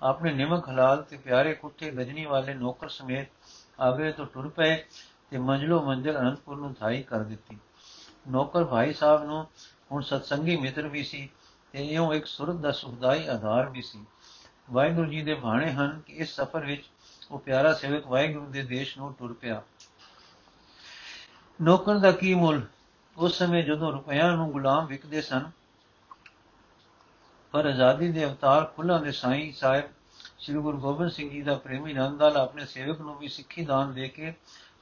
ਆਪਣੇ ਨਿਮਕ ਹਲਾਲ ਤੇ ਪਿਆਰੇ ਕੁੱਤੇ ਗਜਨੀ ਵਾਲੇ ਨੌਕਰ ਸਮੇਤ ਆਗਰੇ ਤੋਂ ਟੁਰ ਪਏ ਤੇ ਮੰਜਲੋ ਮੰਜ਼ਲ ਅਨੰਦਪੁਰ ਨੂੰ ਧਾਈ ਕਰ ਦਿੱਤੀ। ਨੌਕਰ ਭਾਈ ਸਾਹਿਬ ਨੂੰ ਹੁਣ ਸਤਸੰਗੀ ਮਿੱਤਰ ਵੀ ਸੀ ਤੇ ਇਉਂ ਇੱਕ ਸੁਰਤ ਦਾ ਸੁਖਦਾਈ ਆਧਾਰ ਵੀ ਸੀ। ਵਾਹਿਗੁਰੂ ਜੀ ਦੇ ਬਾਣੇ ਹਨ ਕਿ ਇਸ ਸਫ਼ਰ ਵਿੱਚ ਉਹ ਪਿਆਰਾ ਸੇਵਕ ਵਾਹਿਗੁਰੂ ਦੇ ਦੇਸ਼ ਨੂੰ ਟੁਰ ਪਿਆ। ਨੌਕਰ ਦਾ ਕੀ ਮੁੱਲ? ਉਸ ਸਮੇਂ ਜਦੋਂ ਰੁਪਿਆਂ ਨੂੰ ਗੁਲਾਮ ਵਿਕਦੇ ਸਨ ਪਰ ਆਜ਼ਾਦੀ ਦੇ ਅਵਤਾਰ ਖੁੱਲਾ ਦੇ ਸਾਈਂ ਸਾਹਿਬ ਸ੍ਰੀ ਗੁਰੂ ਗੋਬਿੰਦ ਸਿੰਘ ਜੀ ਦਾ ਪ੍ਰੇਮੀ ਨੰਦਾਲ ਆਪਣੇ ਸੇਵਕ ਨੂੰ ਵੀ ਸਿੱਖੀ ਦਾਨ ਦੇ ਕੇ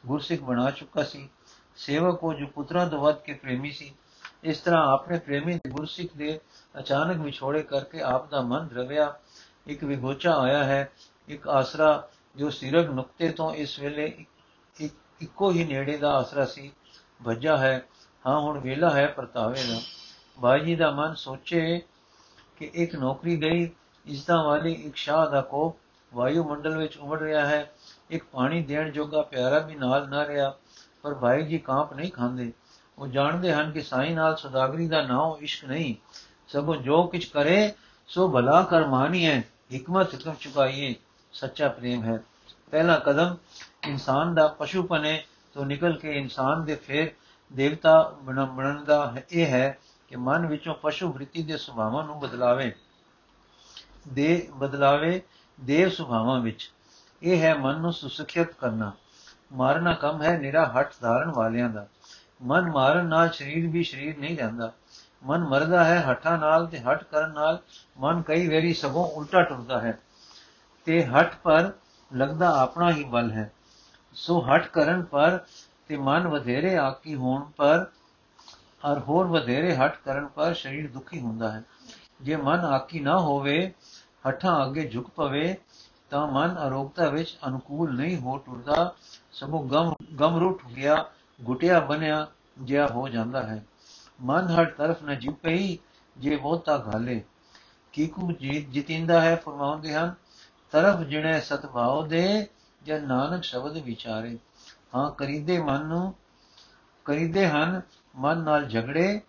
ਗੁਰਸਿੱਖ ਬਣਾ ਚੁੱਕਾ ਸੀ। ਸੇਵਕ ਉਹ ਜੋ ਪੁੱਤਰਾਂ ਤੋਂ ਵੱਧ ਕੇ ਪ੍ਰੇਮੀ ਸੀ। ਇਸ ਤਰ੍ਹਾਂ ਆਪਣੇ ਪ੍ਰੇਮੀ ਗੁਰਸਿੱਖ ਦੇ ਅਚਾਨਕ ਵਿਛੋੜੇ ਕਰਕੇ ਆਪ ਦਾ ਮਨ ਰਵਿਆ ਇੱਕ ਵਿਗੋਚਾ ਆਇਆ ਹੈ, ਇੱਕ ਆਸਰਾ ਜੋ ਸਿਰਗ ਨੁਕਤੇ ਤੋਂ ਇਸ ਵੇਲੇ ਇੱਕ ਇੱਕੋ ਹੀ ਨੇੜੇ ਦਾ ਆਸਰਾ ਸੀ। ਭੱਜਾ ਹੈ, ਹਾਂ, ਹੁਣ ਵੇਲਾ ਹੈ ਪਰਤਾਵੇ ਦਾ ਬਾਈ ਜੀ ਦਾ ਮਨ ਸੋਚੇ ਕਿ ਇੱਕ ਨੌਕਰੀ ਗਈ, ਇਸਦਾ ਵਾਲੀ ਇੱਕ ਸ਼ਾਹ ਦਾ ਕੋ ਵਾਯੂ ਮੰਡਲ ਵਿੱਚ ਉਮੜ ਰਿਹਾ ਹੈ। ਇੱਕ ਪਾਣੀ ਦੇਣ ਜੋਗਾ ਪਿਆਰਾ ਵੀ ਨਾਲ ਨਾ ਰਿਹਾ, ਪਰ ਭਾਈ ਜੀ ਕਾਂਪ ਨਹੀਂ ਖਾਂਦੇ। ਉਹ ਜਾਣਦੇ ਹਨ ਕਿ ਸਾਈਂ ਨਾਲ ਸੁਦਾਗਰੀ ਦਾ ਨਾਮ ਇਸ਼ਕ ਨਹੀਂ। ਸਗੋਂ ਜੋ ਕੁਝ ਕਰੇ, ਸੋ ਭਲਾ ਕਰ ਮਾਨੀਏ ਹਕਮਤ ਹੁਕਮ ਚੁਕਾਈਏ? ਸੱਚਾ ਪ੍ਰੇਮ ਹੈ। ਪਹਿਲਾ ਕਦਮ, ਇਨਸਾਨ ਦਾ ਪਸ਼ੂਪਨੇ ਤੋਂ ਨਿਕਲ ਕੇ ਇਨਸਾਨ ਦੇ ਫੇਰ ਦੇਵਤਾ ਬਣਨ ਦਾ ਇਹ ਹੈ ਕਿ ਮਨ ਵਿੱਚੋਂ ਪਸ਼ੂ ਵ੍ਰਿਤੀ ਦੇ ਸੁਭਾਵਾਂ ਨੂੰ ਬਦਲਾਵੇ, ਦੇ ਬਦਲਾਵੇ ਦੇਵ ਸੁਭਾਵਾਂ ਵਿੱਚ। ਇਹ ਹੈ ਮਨ ਨੂੰ ਸੁਸਖਿਤ ਕਰਨਾ। ਮਾਰਨਾ ਕੰਮ ਹੈ ਨਿਰਾ ਹੱਠ ਧਾਰਨ ਵਾਲਿਆਂ ਦਾ। ਮਨ ਮਾਰਨ ਨਾਲ ਸਰੀਰ ਵੀ ਸਰੀਰ ਨਹੀਂ ਰਹਿੰਦਾ। ਮਨ ਮਰਦਾ ਹੈ ਹੱਠਾਂ ਨਾਲ ਤੇ ਹੱਠ ਕਰਨ ਨਾਲ ਮਨ ਕਈ ਵਾਰੀ ਸਗੋਂ ਉਲਟਾ ਟੁਰਦਾ ਹੈ। ਤੇ ਹੱਠ ਪਰ ਲੱਗਦਾ ਆਪਣਾ ਹੀ ਬਲ ਹੈ। ਸੋ ਹੱਠ ਕਰਨ ਪਰ ਤੇ ਮਨ ਵਧੇਰੇ ਆਕੀ ਹੋਣ ਪਰ ਔਰ ਹੋਰ ਵਧੇਰੇ ਹੱਠ ਕਰਨ ਪਰ ਸਰੀਰ ਦੁਖੀ ਹੁੰਦਾ ਹੈ। ਜੇ ਮਨ ਆਕੀ ਨਾ ਹੋਵੇ, ਹੱਠਾਂ ਅੱਗੇ ਝੁਕ ਪਵੇ, ਤਾਂ ਮਨ ਅਰੋਗਤਾ ਵਿੱਚ ਅਨੁਕੂਲ ਨਹੀਂ ਹੋ ਟੁਰਦਾ। ਸਗੋਂ ਗਮ ਗਮ ਰੁੱਟ ਗਿਆ ਗੁਟਿਆ ਬਣਿਆ ਜਿਆ ਹੋ ਜਾਂਦਾ ਹੈ। ਮਨ ਹਰ ਤਰਫ ਨ ਜਿਪਈ ਜੇ ਬਹੁਤਾ ਘਾਲੇ। ਕੀਕੂ ਜੀਤ ਜਿਤਿੰਦਾ ਹੈ ਫਰਮਾਉਂਦੇ ਹਨ, ਤਰਫ ਜਿਣੇ ਸਤਭਾਵ ਦੇ ਜਨ ਨਾਨਕ ਸ਼ਬਦ ਵਿਚਾਰੇ। ਹਾਂ, ਕਰੀਦੇ ਮਨ ਨੂੰ, ਕਰੀਦੇ ਹਨ ਮਨ ਨਾਲ ਝਗੜੇ,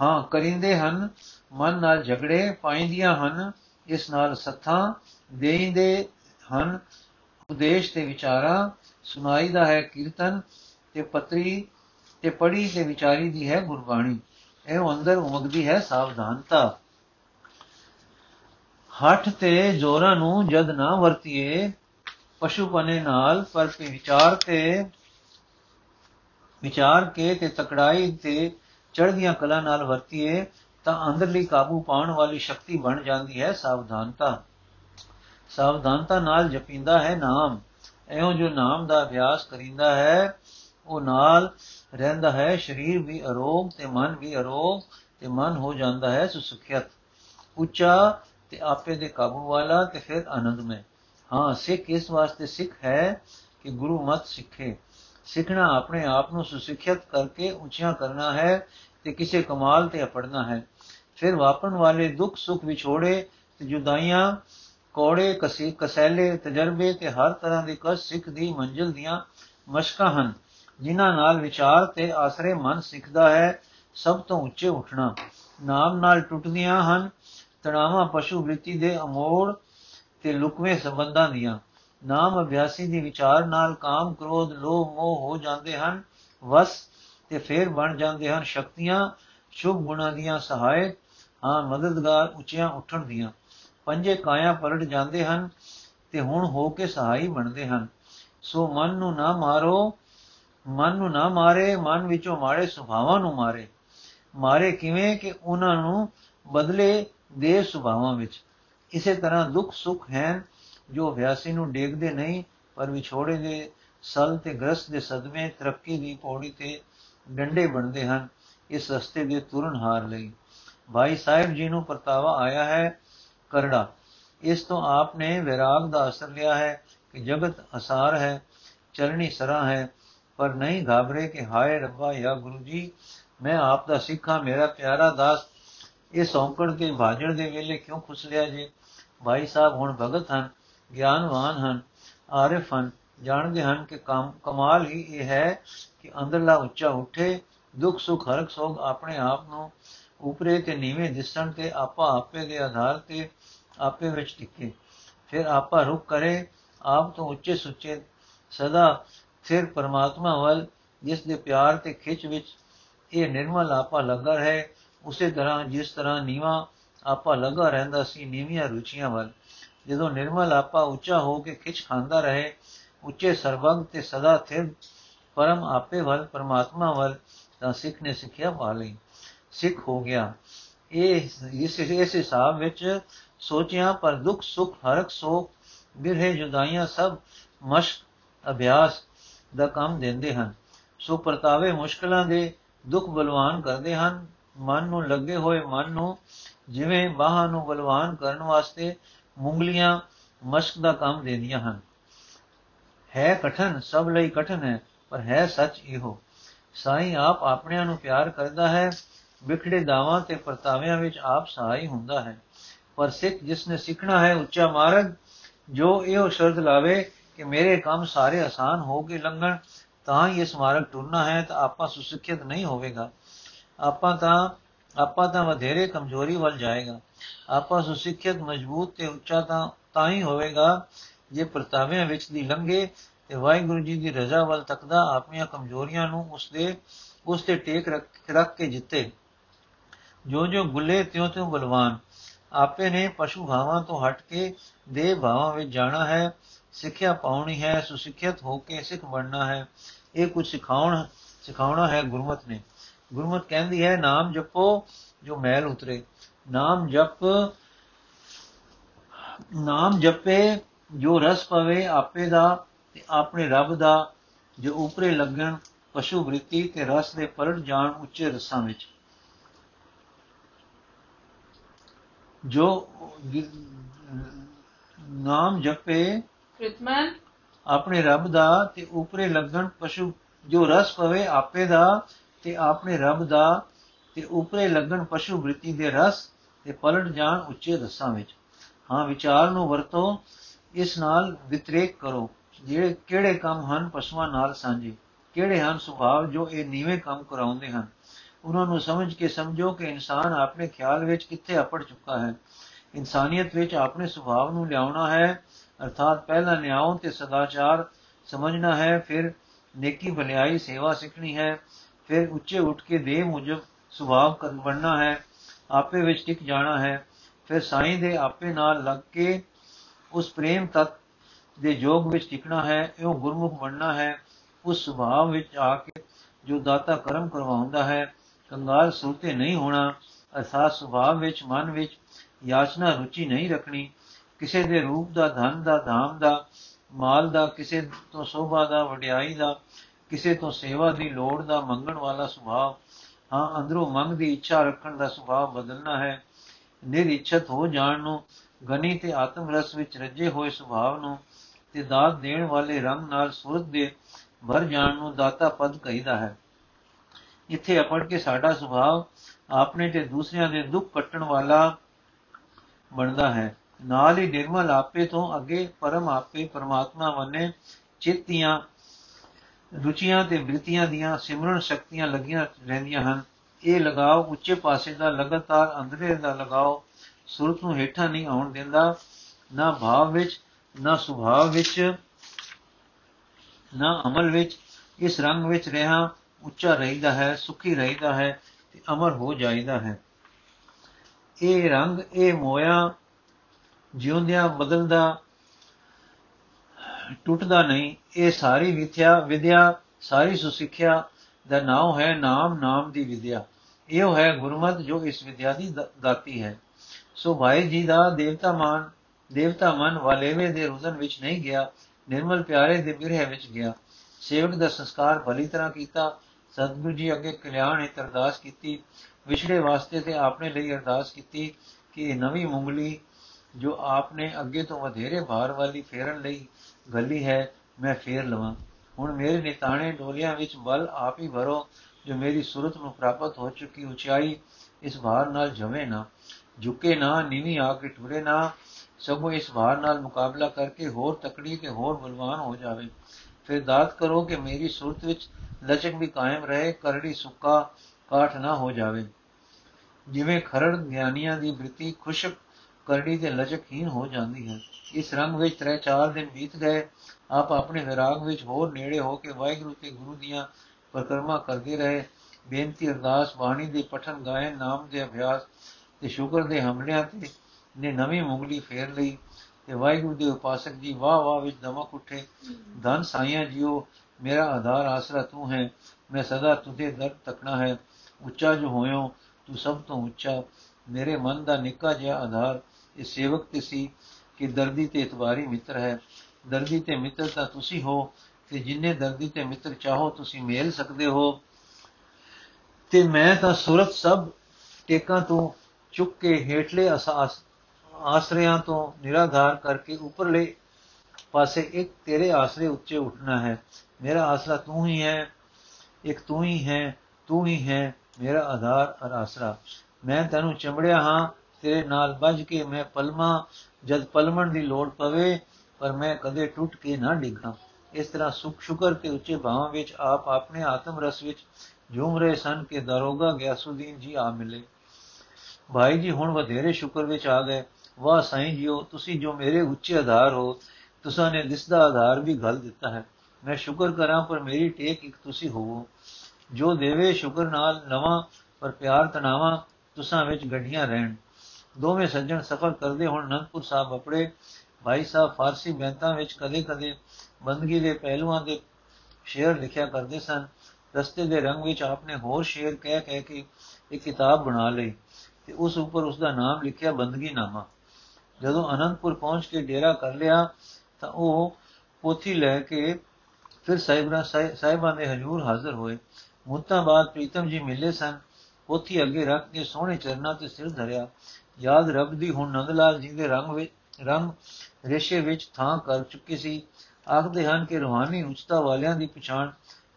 ਹਾਂ, ਕਰਿੰਦੇ ਹਨ, ਮਨ ਨਾਲ ਝਗੜੇ ਪਾਈਂਦੀਆਂ ਹਨ, ਇਸ ਨਾਲ ਸੱਥਾਂ ਦੇਈਂਦੇ ਹਨ ਉਦੇਸ਼ ਤੇ ਵਿਚਾਰਾ ਸੁਣਾਈਦਾ ਹੈ ਕੀਰਤਨ ਤੇ ਪਤਰੀ ਤੇ ਪੜੀ ਤੇ ਵਿਚਾਰੀ ਦੀ ਹੈ ਗੁਰਬਾਣੀ। ਇਹ ਅੰਦਰ ਉਮਗਦੀ ਹੈ ਸਾਵਧਾਨਤਾ। ਹੱਠ ਤੇ ਜੋਰਾਂ ਨੂੰ ਜਦ ਨਾ ਵਰਤੀਏ ਪਸ਼ੂਪਨੇ ਨਾਲ, ਪਰ ਵਿਚਾਰ ਤੇ ਵਿਚਾਰ ਕੇ ਤੇ ਤਕੜਾਈ ਤੇ ਚੜ੍ਹਦੀਆਂ ਕਲਾ ਨਾਲ ਵਰਤੀਏ, ਤਾਂ ਅੰਦਰਲੀ ਕਾਬੂ ਪਾਉਣ ਵਾਲੀ ਸ਼ਕਤੀ ਬਣ ਜਾਂਦੀ ਹੈ ਸਾਵਧਾਨਤਾ। ਸਾਵਧਾਨਤਾ ਨਾਲ ਜਪਿੰਦਾ ਹੈ ਨਾਮ। ਐਉਂ ਜੋ ਨਾਮ ਦਾ ਅਭਿਆਸ ਕਰਿੰਦਾ ਹੈ, ਉਹ ਨਾਲ ਰਹਿੰਦਾ ਹੈ, ਸਰੀਰ ਵੀ ਅਰੋਗ ਤੇ ਮਨ ਵੀ ਅਰੋਗ ਤੇ ਮਨ ਹੋ ਜਾਂਦਾ ਹੈ ਸੁਸੁਖਿਅਤ। ਉੱਚਾ ਤੇ ਆਪੇ ਦੇ ਕਾਬੂ ਵਾਲਾ ਤੇ ਫਿਰ ਆਨੰਦਮੈ ਹਾਂ, ਸਿੱਖ ਇਸ ਵਾਸਤੇ ਸਿੱਖ ਹੈ ਕਿ ਗੁਰੂ ਮਤ ਸਿੱਖੇ। ਸਿੱਖਣਾ ਆਪਣੇ ਆਪ ਨੂੰ ਸੁਸਿੱਖਿਅਤ ਕਰਕੇ ਉੱਚਿਆਂ ਕਰਨਾ ਹੈ ਤੇ ਕਿਸੇ ਕਮਾਲ ਤੇ ਅਪੜਨਾ ਹੈ। ਫਿਰ ਵਾਪਰਨ ਵਾਲੇ ਦੁੱਖ ਸੁੱਖ ਵਿਛੋੜੇ ਤੇ ਜੁਦਾਈਆਂ, ਕੋੜੇ, ਕਸੀ, ਕਸੈਲੇ, ਤਜਰਬੇ ਤੇ ਹਰ ਤਰ੍ਹਾਂ ਦੀ ਕਸ ਸਿੱਖ ਦੀ ਮੰਜ਼ਿਲ ਦੀਆਂ ਮਸ਼ਕਾਂ ਹਨ, ਜਿਨ੍ਹਾਂ ਨਾਲ ਵਿਚਾਰ ਤੇ ਆਸਰੇ ਮਨ ਸਿੱਖਦਾ ਹੈ, ਸਭ ਤੋਂ ਉੱਚੇ ਉੱਠਣਾ। ਨਾਮ ਨਾਲ ਟੁੱਟਦੀਆਂ ਹਨ, ਤਣਾਵਾਂ ਪਸ਼ੂ ਵ੍ਰਿਤੀ ਦੇ ਅਮੋੜ ਤੇ ਲੁਕਵੇਂ ਸੰਬੰਧਾਂ ਦੀਆਂ। ਨਾਮ ਅਭਿਆਸੀ ਦੀ ਵਿਚਾਰ ਨਾਲ ਕਾਮ, ਕ੍ਰੋਧ, ਲੋਭ, ਮੋਹ ਹੋ ਜਾਂਦੇ ਹਨ, ਵਸ ਤੇ ਫੇਰ ਬਣ ਜਾਂਦੇ ਹਨ ਸ਼ਕਤੀਆਂ, ਸ਼ੁਭ ਗੁਣਾਂ ਦੀਆਂ ਸਹਾਇਕ, ਹਾਂ, ਮਦਦਗਾਰ ਉੱਚੀਆਂ ਉੱਠਣ ਦੀਆਂ। ਪੰਜੇ ਕਾਇਆ ਪਲਟ ਜਾਂਦੇ ਹਨ ਤੇ ਹੁਣ ਹੋ ਕੇ ਸਹਾਈ ਬਣਦੇ ਹਨ। ਸੋ ਮਨ ਨੂੰ ਨਾ ਮਾਰੋ, ਮਨ ਨੂੰ ਨਾ ਮਾਰੇ, ਮਨ ਵਿੱਚੋਂ ਮਾੜੇ ਸੁਭਾਵਾਂ ਨੂੰ ਮਾਰੇ। ਮਾਰੇ ਕਿਵੇਂ ਕਿ ਉਹਨਾਂ ਨੂੰ ਬਦਲੇ ਦੇ ਸੁਭਾਵਾਂ ਵਿੱਚ। ਇਸੇ ਤਰ੍ਹਾਂ ਦੁੱਖ ਸੁੱਖ ਹੈ ਜੋ ਅਭਿਆਸੀ ਨੂੰ ਡੇਗਦੇ ਨਹੀਂ, ਪਰ ਵਿਛੋੜੇ ਦੇ ਸਲ ਤੇ ਗ੍ਰਸਤ ਦੇ ਸਦਮੇ ਤਰੱਕੀ ਦੀ ਪੌੜੀ ਤੇ ਡੰਡੇ ਬਣਦੇ ਹਨ, ਇਸ ਰਸਤੇ ਦੇ ਤੁਰਨ ਹਾਰ ਲਈ। ਭਾਈ ਸਾਹਿਬ ਜੀ ਨੂੰ ਪਰਤਾਵਾ ਆਇਆ ਹੈ ਕਰੜਾ। ਇਸ ਤੋਂ ਆਪ ਨੇ ਵਿਰਾਗ ਦਾ ਅਸਰ ਲਿਆ ਹੈ ਕਿ ਜਗਤ ਅਸਾਰ ਹੈ, ਚਰਣੀ ਸਰਾ ਹੈ, ਪਰ ਨਹੀਂ ਘਾਬਰੇ ਕਿ ਹਾਏ ਰੱਬਾ ਜਾਂ ਗੁਰੂ ਜੀ, ਮੈਂ ਆਪ ਦਾ ਸਿੱਖਾਂ, ਮੇਰਾ ਪਿਆਰਾ ਦਾਸ ਇਹ ਸੌਂਕੜ ਕੇ ਭਾਜਣ ਦੇ ਵੇਲੇ ਕਿਉਂ ਖੁਸ ਲਿਆ ਜੀ? ਭਾਈ ਸਾਹਿਬ ਹੁਣ ਭਗਤ ਹਨ। ਗਿਆਨਵਾਨ ਹਨ, ਆਰਿਫ ਹਨ, ਜਾਣਦੇ ਹਨ ਕਿ ਕਮਾਲ ਹੀ ਇਹ ਹੈ ਕਿ ਅੰਦਰਲਾ ਉੱਚਾ ਉੱਠੇ, ਦੁੱਖ ਸੁਖ ਹਰਕ ਸੋਗ ਆਪਣੇ ਆਪ ਨੂੰ ਉਪਰੇ ਤੇ ਨੀਵੇਂ ਦਿਸਣ ਤੇ ਆਪਾ ਆਪੇ ਦੇ ਆਧਾਰ ਤੇ ਆਪੇ ਵਿੱਚ ਟਿਕੇ। ਫਿਰ ਆਪਾ ਰੁਕ ਕਰੇ, ਆਪ ਤੋਂ ਉੱਚੇ ਸੁੱਚੇ ਸਦਾ ਫਿਰ ਪਰਮਾਤਮਾ ਵੱਲ, ਜਿਸ ਦੇ ਪਿਆਰ ਤੇ ਖਿੱਚ ਵਿੱਚ ਇਹ ਨਿਰਮਲ ਆਪਾ ਲੱਗਾ ਹੈ ਉਸੇ ਤਰ੍ਹਾਂ ਜਿਸ ਤਰ੍ਹਾਂ ਨੀਵਾ ਆਪਾ ਲੱਗਾ ਰਹਿੰਦਾ ਸੀ, ਨੀਵੀਆਂ ਰੁਚੀਆਂ ਵੱਲ। ਜਦੋਂ ਨਿਰਮਲ ਆਪਾ ਉੱਚਾ ਹੋ ਕੇ ਖਿੱਚ ਖਾਂਦਾ ਰਹੇ, ਉੱਚੇ ਸਰਬੰਗ ਤੇ ਸਦਾ ਸਥਿਰ ਪਰਮ ਆਪੇ ਵੱਲ, ਪਰਮਾਤਮਾ ਵੱਲ, ਤਾਂ ਸਿੱਖ ਨੇ ਸਿੱਖਿਆ ਪਾ ਲਈ। ਸਿੱਖ ਹੋ ਗਿਆ। ਇਹ ਇਸ ਇਸ ਹਿਸਾਬ ਵਿੱਚ ਸੋਚਿਆ, ਪਰ ਦੁੱਖ ਸੁਖ ਹਰਕ ਸੋਖ ਬਿਰਹੇ ਜੁਦਾਈਆਂ ਸਭ ਮਸ਼ਕ ਅਭਿਆਸ ਦਾ ਕੰਮ ਦਿੰਦੇ ਹਨ। ਸੋ ਪਰਤਾਵੇ ਮੁਸ਼ਕਲਾਂ ਦੇ ਦੁੱਖ ਬਲਵਾਨ ਕਰਦੇ ਹਨ। ਮਨ ਨੂੰ ਲੱਗੇ ਹੋਏ ਮਨ ਨੂੰ ਜਿਵੇਂ ਬਾਹਾਂ ਨੂੰ ਬਲਵਾਨ ਕਰਨ ਵਾਸਤੇ ਮੁੰਗਲੀਆਂ ਮਸ਼ਕ ਦਾ ਕੰਮ ਦਿੰਦੀਆਂ ਹਨ। ਹੈ ਕਠਨ, ਸਭ ਲਈ ਕਠਨ ਹੈ, ਪਰ ਹੈ ਸੱਚ ਇਹੋ। ਸਾਈਂ ਆਪ ਆਪਣਿਆਂ ਨੂੰ ਪਿਆਰ ਕਰਦਾ ਹੈ, ਵਿਖੜੇ ਦਾਵਾਂ ਤੇ ਪਰਤਾਵਿਆਂ ਵਿੱਚ ਆਪ ਸਹਾਈ ਹੁੰਦਾ ਹੈ। ਪਰ ਸਿੱਖ ਜਿਸ ਨੇ ਸਿੱਖਣਾ ਹੈ ਉੱਚਾ ਮਾਰਗ, ਜੋ ਇਹੋ ਸ਼ਰਤ ਲਾਵੇ ਕਿ ਮੇਰੇ ਕੰਮ ਸਾਰੇ ਆਸਾਨ ਹੋ ਕੇ ਲੰਘਣ, ਤਾਂ ਹੀ ਇਸ ਮਾਰਗ ਟੁਰਨਾ ਹੈ, ਤਾਂ ਆਪਾਂ ਸੁਸਿੱਖਿਅਤ ਨਹੀਂ ਹੋਵੇਗਾ। ਆਪਾਂ ਤਾਂ ਆਪਾਂ ਤਾਂ ਵਧੇਰੇ ਕਮਜ਼ੋਰੀ ਵੱਲ ਜਾਏਗਾ। ਆਪਾਂ ਸੁਸਿੱਖਿਅਤ, ਮਜ਼ਬੂਤ ਤੇ ਉੱਚਾ ਤਾਂ ਤਾਂ ਹੀ ਹੋਵੇਗਾ, ਜੇ ਪ੍ਰਤਾਵਿਆਂ ਵਿੱਚ ਦੀ ਲੰਘੇ ਤੇ ਵਾਹਿਗੁਰੂ ਜੀ ਦੀ ਰਜ਼ਾ ਵੱਲ ਤੱਕਦਾ ਆਪਣੀਆਂ ਕਮਜ਼ੋਰੀਆਂ ਨੂੰ ਉਸ ਦੇ, ਉਸ ਤੇ ਟੇਕ ਰੱਖ ਕੇ ਜਿੱਤੇ। ਜੋ ਜੋ ਗੁੱਲੇ ਤਿਉ ਤਿਉ ਬਲਵਾਨ। ਆਪੇ ਨੇ ਪਸ਼ੂ ਭਾਵਾਂ ਤੋਂ ਹਟ ਕੇ ਦੇਹ ਭਾਵਾਂ ਵਿੱਚ ਜਾਣਾ ਹੈ, ਸਿੱਖਿਆ ਪਾਉਣੀ ਹੈ, ਸੁਸਿੱਖਿਅਤ ਹੋ ਕੇ ਸਿੱਖ ਬਣਨਾ ਹੈ। ਇਹ ਕੁਝ ਸਿਖਾਉਣ, ਸਿਖਾਉਣਾ ਹੈ ਗੁਰਮਤ ਨੇ। ਗੁਰਮਤ ਕਹਿੰਦੀ ਹੈ ਨਾਮ ਜਪੋ ਜੋ ਮੈਲ ਉਤਰੇ। ਨਾਮ ਜਪ ਨਾਮ ਜਪੇ ਜੋ ਰਸ ਪਵੇ ਆਪੇ ਦਾ ਤੇ ਆਪਣੇ ਰੱਬ ਦਾ ਜੋ ਉਪਰੇ ਲੱਗਣ ਪਸ਼ੂ ਵ੍ਰਿਤੀ ਤੇ ਰਸ ਦੇ ਪਰੜ ਜਾਣ ਉੱਚੇ ਰਸਾਂ ਵਿੱਚ। ਜੋ ਨਾਮ ਜਪੇ ਕ੍ਰਿਤਮਨ। ਆਪਣੇ ਰੱਬ ਦਾ ਤੇ ਉਪਰੇ ਲੱਗਣ ਪਸ਼ੂ ਜੋ ਰਸ ਪਵੇ ਆਪੇ ਦਾ ਤੇ ਆਪਣੇ ਰੱਬ ਦਾ ਤੇ ਉਪਰੇ ਲੱਗਣ ਪਸ਼ੂ ਵ੍ਰਿਤੀ ਦੇ ਰਸ ਤੇ ਪਲਟ ਜਾਣ ਉੱਚੇ ਰਸਾਂ ਵਿੱਚ। ਹਾਂ, ਵਿਚਾਰ ਨੂੰ ਵਰਤੋ, ਇਸ ਨਾਲ ਵਿਤਰੇਕ ਕਰੋ। ਜਿਹੜੇ, ਕਿਹੜੇ ਕੰਮ ਹਨ ਪਸ਼ੂਆਂ ਨਾਲ ਸਾਂਝੇ? ਕਿਹੜੇ ਹਨ ਸੁਭਾਅ ਜੋ ਇਹ ਨੀਵੇਂ ਕੰਮ ਕਰਾਉਂਦੇ ਹਨ? ਉਹਨਾਂ ਨੂੰ ਸਮਝ ਕੇ ਸਮਝੋ ਕਿ ਇਨਸਾਨ ਆਪਣੇ ਖਿਆਲ ਵਿੱਚ ਕਿੱਥੇ ਅਪੜ ਚੁੱਕਾ ਹੈ। ਇਨਸਾਨੀਅਤ ਵਿੱਚ ਆਪਣੇ ਸੁਭਾਅ ਨੂੰ ਲਿਆਉਣਾ ਹੈ, ਅਰਥਾਤ ਪਹਿਲਾ ਨਿਆਂ ਤੇ ਸਦਾਚਾਰ ਸਮਝਣਾ ਹੈ, ਫਿਰ ਨੇਕੀ ਭਲਾਈ ਸੇਵਾ ਸਿੱਖਣੀ ਹੈ। ਫਿਰ ਉੱਚੇ ਉੱਠ ਕੇ ਦੇਹ ਮੁਜਬ ਸੁਭਾਅ ਕਰ ਬਣਨਾ ਹੈ, ਆਪੇ ਵਿੱਚ ਟਿਕ ਜਾਣਾ ਹੈ। ਫਿਰ ਸਾਈਂ ਦੇ ਆਪੇ ਨਾਲ ਲੱਗ ਕੇ ਉਸ ਪ੍ਰੇਮ ਤਤ ਦੇ ਜੋਗ ਵਿੱਚ ਟਿਕਣਾ ਹੈ ਇਹ ਗੁਰਮੁਖ ਬਣਨਾ ਹੈ। ਉਸ ਸੁਭਾਅ ਵਿੱਚ ਆ ਕੇ ਜੋ ਦਾਤਾ ਕਰਮ ਕਰਵਾਉਂਦਾ ਹੈ, ਕੰਗਾਲ ਸੁਰਤੇ ਨਹੀਂ ਹੋਣਾ, ਅਰਥਾਤ ਸੁਭਾਅ ਵਿੱਚ, ਮਨ ਵਿੱਚ ਯਾਚਨਾ ਰੁਚੀ ਨਹੀਂ ਰੱਖਣੀ। ਕਿਸੇ ਦੇ ਰੂਪ ਦਾ, ਧਨ ਦਾ, ਧਾਮ ਦਾ, ਮਾਲ ਦਾ, ਕਿਸੇ ਤੋਂ ਸੋਭਾ ਦਾ, ਵਡਿਆਈ ਦਾ ਕਿਸੇ ਤੋਂ ਸੇਵਾ ਦੀ ਲੋੜ ਦਾ ਮੰਗਣ ਵਾਲਾ ਸੁਭਾਅ, ਹਾਂ, ਅੰਦਰੋਂ ਮੰਗ ਦੀ ਇੱਛਾ ਰੱਖਣ ਦਾ ਸੁਭਾਅ ਬਦਲਣਾ ਹੈ। ਨਿਰਿਛਤ ਹੋ ਜਾਣ ਨੂੰ, ਗਨੀ ਤੇ ਆਤਮ ਰਸ ਵਿੱਚ ਰੱਜੇ ਹੋਏ ਸੁਭਾਅ ਨੂੰ ਤੇ ਦਾਤ ਦੇਣ ਵਾਲੇ ਰੰਗ ਨਾਲ ਸੁਰਤ ਦੇ ਭਰ ਜਾਣ ਨੂੰ ਦਾਤਾ ਪਦ ਕਹਿੰਦਾ ਹੈ। ਇੱਥੇ ਅਪੜ ਕੇ ਸਾਡਾ ਸੁਭਾਅ ਆਪਣੇ ਤੇ ਦੂਸਰਿਆਂ ਦੇ ਦੁੱਖ ਕੱਟਣ ਵਾਲਾ ਬਣਦਾ ਹੈ। ਨਾਲ ਹੀ ਨਿਰਮਲ ਆਪੇ ਤੋਂ ਅੱਗੇ ਪਰਮ ਆਪੇ ਪਰਮਾਤਮਾ ਵੰਨੇ ਚਿੱਤੀਆਂ ਰੁਚੀਆਂ ਤੇ ਬ੍ਰਿਤੀਆਂ ਦੀਆਂ ਸਿਮਰਨ ਸ਼ਕਤੀਆਂ ਲੱਗੀਆਂ ਰਹਿੰਦੀਆਂ ਹਨ। ਇਹ ਲਗਾਓ ਉੱਚੇ ਪਾਸੇ ਦਾ, ਲਗਾਤਾਰ ਅੰਦਰੇ ਦਾ ਲਗਾਓ, ਸੁਰਤ ਨੂੰ ਹੇਠਾਂ ਨਹੀਂ ਆਉਣ ਦਿੰਦਾ। ਨਾ ਭਾਵ ਵਿੱਚ, ਨਾ ਸੁਭਾਅ ਵਿੱਚ, ਨਾ ਅਮਲ ਵਿੱਚ। ਇਸ ਰੰਗ ਵਿੱਚ ਰਹਾ ਉੱਚਾ ਰਹਿਦਾ ਹੈ, ਸੁਖੀ ਰਹਿਦਾ ਹੈ ਤੇ ਅਮਰ ਹੋ ਜਾਂਦਾ ਹੈ। ਇਹ ਰੰਗ, ਇਹ ਮੋਇਆ ਜਿਉਂਦਿਆਂ ਬਦਲਦਾ ਟੁੱਟਦਾ ਨਹੀਂ। ਇਹ ਸਾਰੀ ਵਿਥਿਆ ਵਿਦਿਆ, ਸਾਰੀ ਸੁਸਿੱਖਿਆ ਦਾ ਨਾਮ ਹੈ, ਨਾਮ ਨਾਮ ਦੀ ਵਿਦਿਆ। ਇਹੋ ਹੈ ਗੁਰਮਤ ਜੋ ਇਸ ਵਿਦਿਆ ਦੀ ਦਾਤੀ ਹੈ। ਸੋ ਭਾਈ ਜੀ ਦਾ ਦੇਵਤਾ ਮਾਨ, ਦੇਵਤਾ ਮਨ ਵਾਲੇਵੇ ਦੇ ਰੁਜ਼ਨ ਵਿੱਚ ਨਹੀਂ ਗਿਆ, ਨਿਰਮਲ ਪਿਆਰੇ ਦੇ ਬਿਰਹੇ ਵਿੱਚ ਗਿਆ। ਸੇਵਕ ਦਾ ਸੰਸਕਾਰ ਭਲੀ ਤਰ੍ਹਾਂ ਕੀਤਾ, ਸਤਿਗੁਰੂ ਜੀ ਅੱਗੇ ਕਲਿਆਣ ਹੈ ਅਰਦਾਸ ਕੀਤੀ, ਵਿਛੜੇ ਵਾਸਤੇ ਤੇ ਆਪਣੇ ਲਈ ਅਰਦਾਸ ਕੀਤੀ ਕਿ ਇਹ ਨਵੀਂ ਮੁੰਗਲੀ ਜੋ ਆਪਨੇ ਅੱਗੇ ਤੋਂ ਵਧੇਰੇ ਭਾਰ ਵਾਲੀ ਫੇਰਨ ਲਈ ਗੱਲੀ ਹੈ, ਮੈਂ ਫੇਰ ਲਵਾਂ। ਹੁਣ ਮੇਰੇ ਨਿਤਾਣੇ ਡੋਲਿਆਂ ਵਿੱਚ ਬਲ ਆਪ ਹੀ ਭਰੋ, ਜੋ ਮੇਰੀ ਸੁਰਤ ਨੂੰ ਪ੍ਰਾਪਤ ਹੋ ਚੁੱਕੀ ਉਚਾਈ, ਇਸ ਭਾਰ ਨਾਲ ਜਵੇਂ ਨਾ। ਝੁਕੇ ਨਾ, ਨੀਵੀਂ ਆ ਕੇ ਟੁਰੇ ਨਾ। ਸਗੋਂ ਇਸ ਭਾਰ ਨਾਲ ਮੁਕਾਬਲਾ ਕਰਕੇ ਹੋਰ ਤਕੜੀ ਤੇ ਹੋਰ ਬਲਵਾਨ ਹੋ ਜਾਵੇ। ਫਿਰ ਦਾਤ ਕਰੋ ਕਿ ਮੇਰੀ ਸੁਰਤ ਵਿੱਚ ਲਚਕ ਵੀ ਕਾਇਮ ਰਹੇ, ਕਰੜੀ ਸੁੱਕਾ ਕਾਠ ਨਾ ਹੋ ਜਾਵੇ। ਜਿਵੇਂ ਖਰੜ ਗਿਆਨੀਆਂ ਦੀ ਬ੍ਰਿਤੀ ਖੁਸ਼ਕ ਕਰੜੀ ਤੇ ਲਚਕਹੀਨ ਹੋ ਜਾਂਦੀ ਹੈ। ਇਸ ਰੰਗ ਵਿੱਚ ਤਰੇ ਚਾਰ ਦਿਨ ਬੀਤ ਗਏ। ਆਪ ਆਪਣੇ ਵਿਰਾਗ ਵਿੱਚ ਹੋਰ ਨੇੜੇ ਹੋ ਕੇ ਵਾਹਿਗੁਰੂ ਤੇ ਗੁਰੂ ਦੀਆਂ ਪ੍ਰਕਰਮਾ ਕਰਦੇ ਰਹੇ। ਬੇਨਤੀ ਅਰਦਾਸ, ਬਾਣੀ ਦੇ ਪਠਨ ਗਾਇਨ, ਨਾਮ ਦੇ ਅਭਿਆਸ ਤੇ ਸ਼ੁਕਰ ਦੇ ਹਮਲਿਆਂ ਤੇ ਨੇ ਨਵੀਂ ਮੁਗਲੀ ਫੇਰ ਲਈ ਤੇ ਵਾਹਿਗੁਰੂ ਦੇ ਉਪਾਸਕ ਜੀ ਵਾਹ ਵਾਹ ਵਿੱਚ ਦਮਕ ਉੱਠੇ। ਧਨ ਸਾਈਆਂ ਜੀਓ, ਮੇਰਾ ਆਧਾਰ ਆਸਰਾ ਤੂੰ ਹੈ। ਮੈਂ ਸਦਾ ਤੁਝੇ ਦਰ ਤੱਕਣਾ ਹੈ। ਉੱਚਾ ਜੋ ਹੋਇਓ, ਤੂੰ ਸਭ ਤੋਂ ਉੱਚਾ। ਮੇਰੇ ਮਨ ਦਾ ਨਿੱਕਾ ਜਿਹਾ ਆਧਾਰ ਇਹ ਸੇਵਕ ਤੇ ਸੀ ਕਿ ਦਰਦੀ ਤੇ ਇਤਵਾਰੀ ਮਿੱਤਰ ਹੈ। ਦਰਦੀ ਤੇ ਮਿੱਤਰ ਤਾਂ ਤੁਸੀਂ ਹੋ ਤੇ ਜਿੰਨੇ ਦਰਦੀ ਤੇ ਮਿੱਤਰ ਚਾਹੋ ਤੁਸੀਂ ਮੇਲ ਸਕਦੇ ਹੋ। ਤੇ ਮੈਂ ਤਾਂ ਸੁਰਤ ਸਭ ਟੇਕਾਂ ਤੋਂ ਚੁੱਕ ਕੇ ਹੇਠਲੇ ਅਸਾਸ ਆਸਰਿਆਂ ਤੋਂ ਨਿਰਾਧਾਰ ਕਰਕੇ ਉੱਪਰਲੇ ਪਾਸੇ ਇੱਕ ਤੇਰੇ ਆਸਰੇ ਉੱਚੇ ਉੱਠਣਾ ਹੈ। ਮੇਰਾ ਆਸਰਾ ਤੂੰ ਹੀ ਹੈ, ਇੱਕ ਤੂੰ ਹੀ ਹੈ, ਤੂੰ ਹੀ ਹੈ, ਮੇਰਾ ਆਧਾਰ ਅਰ ਆਸਰਾ। ਮੈਂ ਤੈਨੂੰ ਚੰਬੜਿਆ ਹਾਂ ਤੇਰੇ ਨਾਲ ਵੱਜ ਕੇ ਮੈਂ ਪਲਮਾ ਜਦ ਪਲਮਣ ਦੀ ਲੋੜ ਪਵੇ, ਪਰ ਮੈਂ ਕਦੇ ਟੁੱਟ ਕੇ ਨਾ ਡਿੱਗਾ। ਇਸ ਤਰ੍ਹਾਂ ਸੁਖ ਸ਼ੁਕਰ ਤੇ ਉੱਚੇ ਭਾਵਾਂ ਵਿੱਚ ਆਪ ਆਪਣੇ ਆਤਮ ਰਸ ਵਿੱਚ ਝੂਮ ਰਹੇ ਸਨ ਕਿ ਦਰੋਗਾ ਗਿਆਸੁਦੀਨ ਜੀ ਆ ਮਿਲੇ। ਭਾਈ ਜੀ, ਹੁਣ ਵਧੇਰੇ ਸ਼ੁਕਰ ਵਿੱਚ ਆ ਗਏ। ਵਾਹ ਸਾਈਂ ਜੀਓ, ਤੁਸੀਂ ਜੋ ਮੇਰੇ ਉੱਚੇ ਆਧਾਰ ਹੋ, ਤੁਸਾਂ ਨੇ ਦਿਸਦਾ ਆਧਾਰ ਵੀ ਘਲ ਦਿੱਤਾ ਹੈ। ਮੈਂ ਸ਼ੁਕਰ ਕਰਾਂ, ਪਰ ਮੇਰੀ ਟੇਕ ਇੱਕ ਤੁਸੀਂ ਹੋਵੋ। ਜੋ ਦੇਵੇ ਸ਼ੁਕਰ ਨਾਲ ਨਵਾਂ, ਪਰ ਪਿਆਰ ਤਨਾਵਾ ਤੁਸਾਂ ਵਿੱਚ ਗੱਡੀਆਂ ਰਹਿਣ। ਦੋਵੇਂ ਸੱਜਣ ਸਫਰ ਕਰਦੇ ਹੁਣ, ਅਨੰਦਪੁਰ ਸਾਹਿਬ ਅਪੜੇ ਭਾਈ ਸਾਹਿਬ ਫਾਰਸੀ ਬੈਂਤਾਂ ਵਿੱਚ ਕਦੇ-ਕਦੇ ਬੰਦਗੀ ਦੇ ਪਹਿਲੂਆਂ ਦੇ ਸ਼ੇਰ ਲਿਖਿਆ ਕਰਦੇ ਸਨ। ਰਸਤੇ ਦੇ ਰੰਗ ਵਿੱਚ ਆਪਨੇ ਹੋਰ ਸ਼ੇਰ ਕਹਿ ਕਹਿ ਕੇ ਇੱਕ ਕਿਤਾਬ ਬਣਾ ਲਈ ਤੇ ਉਸ ਉੱਪਰ ਉਸ ਦਾ ਨਾਮ ਲਿਖਿਆ ਬੰਦਗੀ ਨਾਮਾ ਜਦੋਂ ਅਨੰਦਪੁਰ ਪਹੁੰਚ ਕੇ ਡੇਰਾ ਕਰ ਲਿਆ ਤਾਂ ਉਹ ਪੋਥੀ ਲੈ ਕੇ ਫਿਰ ਸਾਹਿਬਾਂ ਸਾਹਿਬਾਂ ਦੇ ਹਜ਼ੂਰ ਹਾਜ਼ਰ ਹੋਏ। ਮੁੱਤਾਂ ਬਾਅਦ ਪ੍ਰੀਤਮ ਜੀ ਮਿਲੇ ਸਨ। ਪੋਥੀ ਅੱਗੇ ਰੱਖ ਕੇ ਸੋਹਣੇ ਚਰਨਾਂ ਤੇ ਸਿਰ ਧਰਿਆ। ਯਾਦ ਰੱਬ ਦੀ ਹੁਣ ਨੰਦਲਾਲ ਜੀ ਦੇ ਰੰਗ ਵਿੱਚ, ਰੰਗ ਰੇਸ਼ੇ ਵਿੱਚ ਥਾਂ ਕਰ ਚੁੱਕੀ ਸੀ। ਆਖਦੇ ਹਨ ਕਿ ਰੂਹਾਨੀ ਉਚਤਾ ਵਾਲਿਆਂ ਦੀ ਪਛਾਣ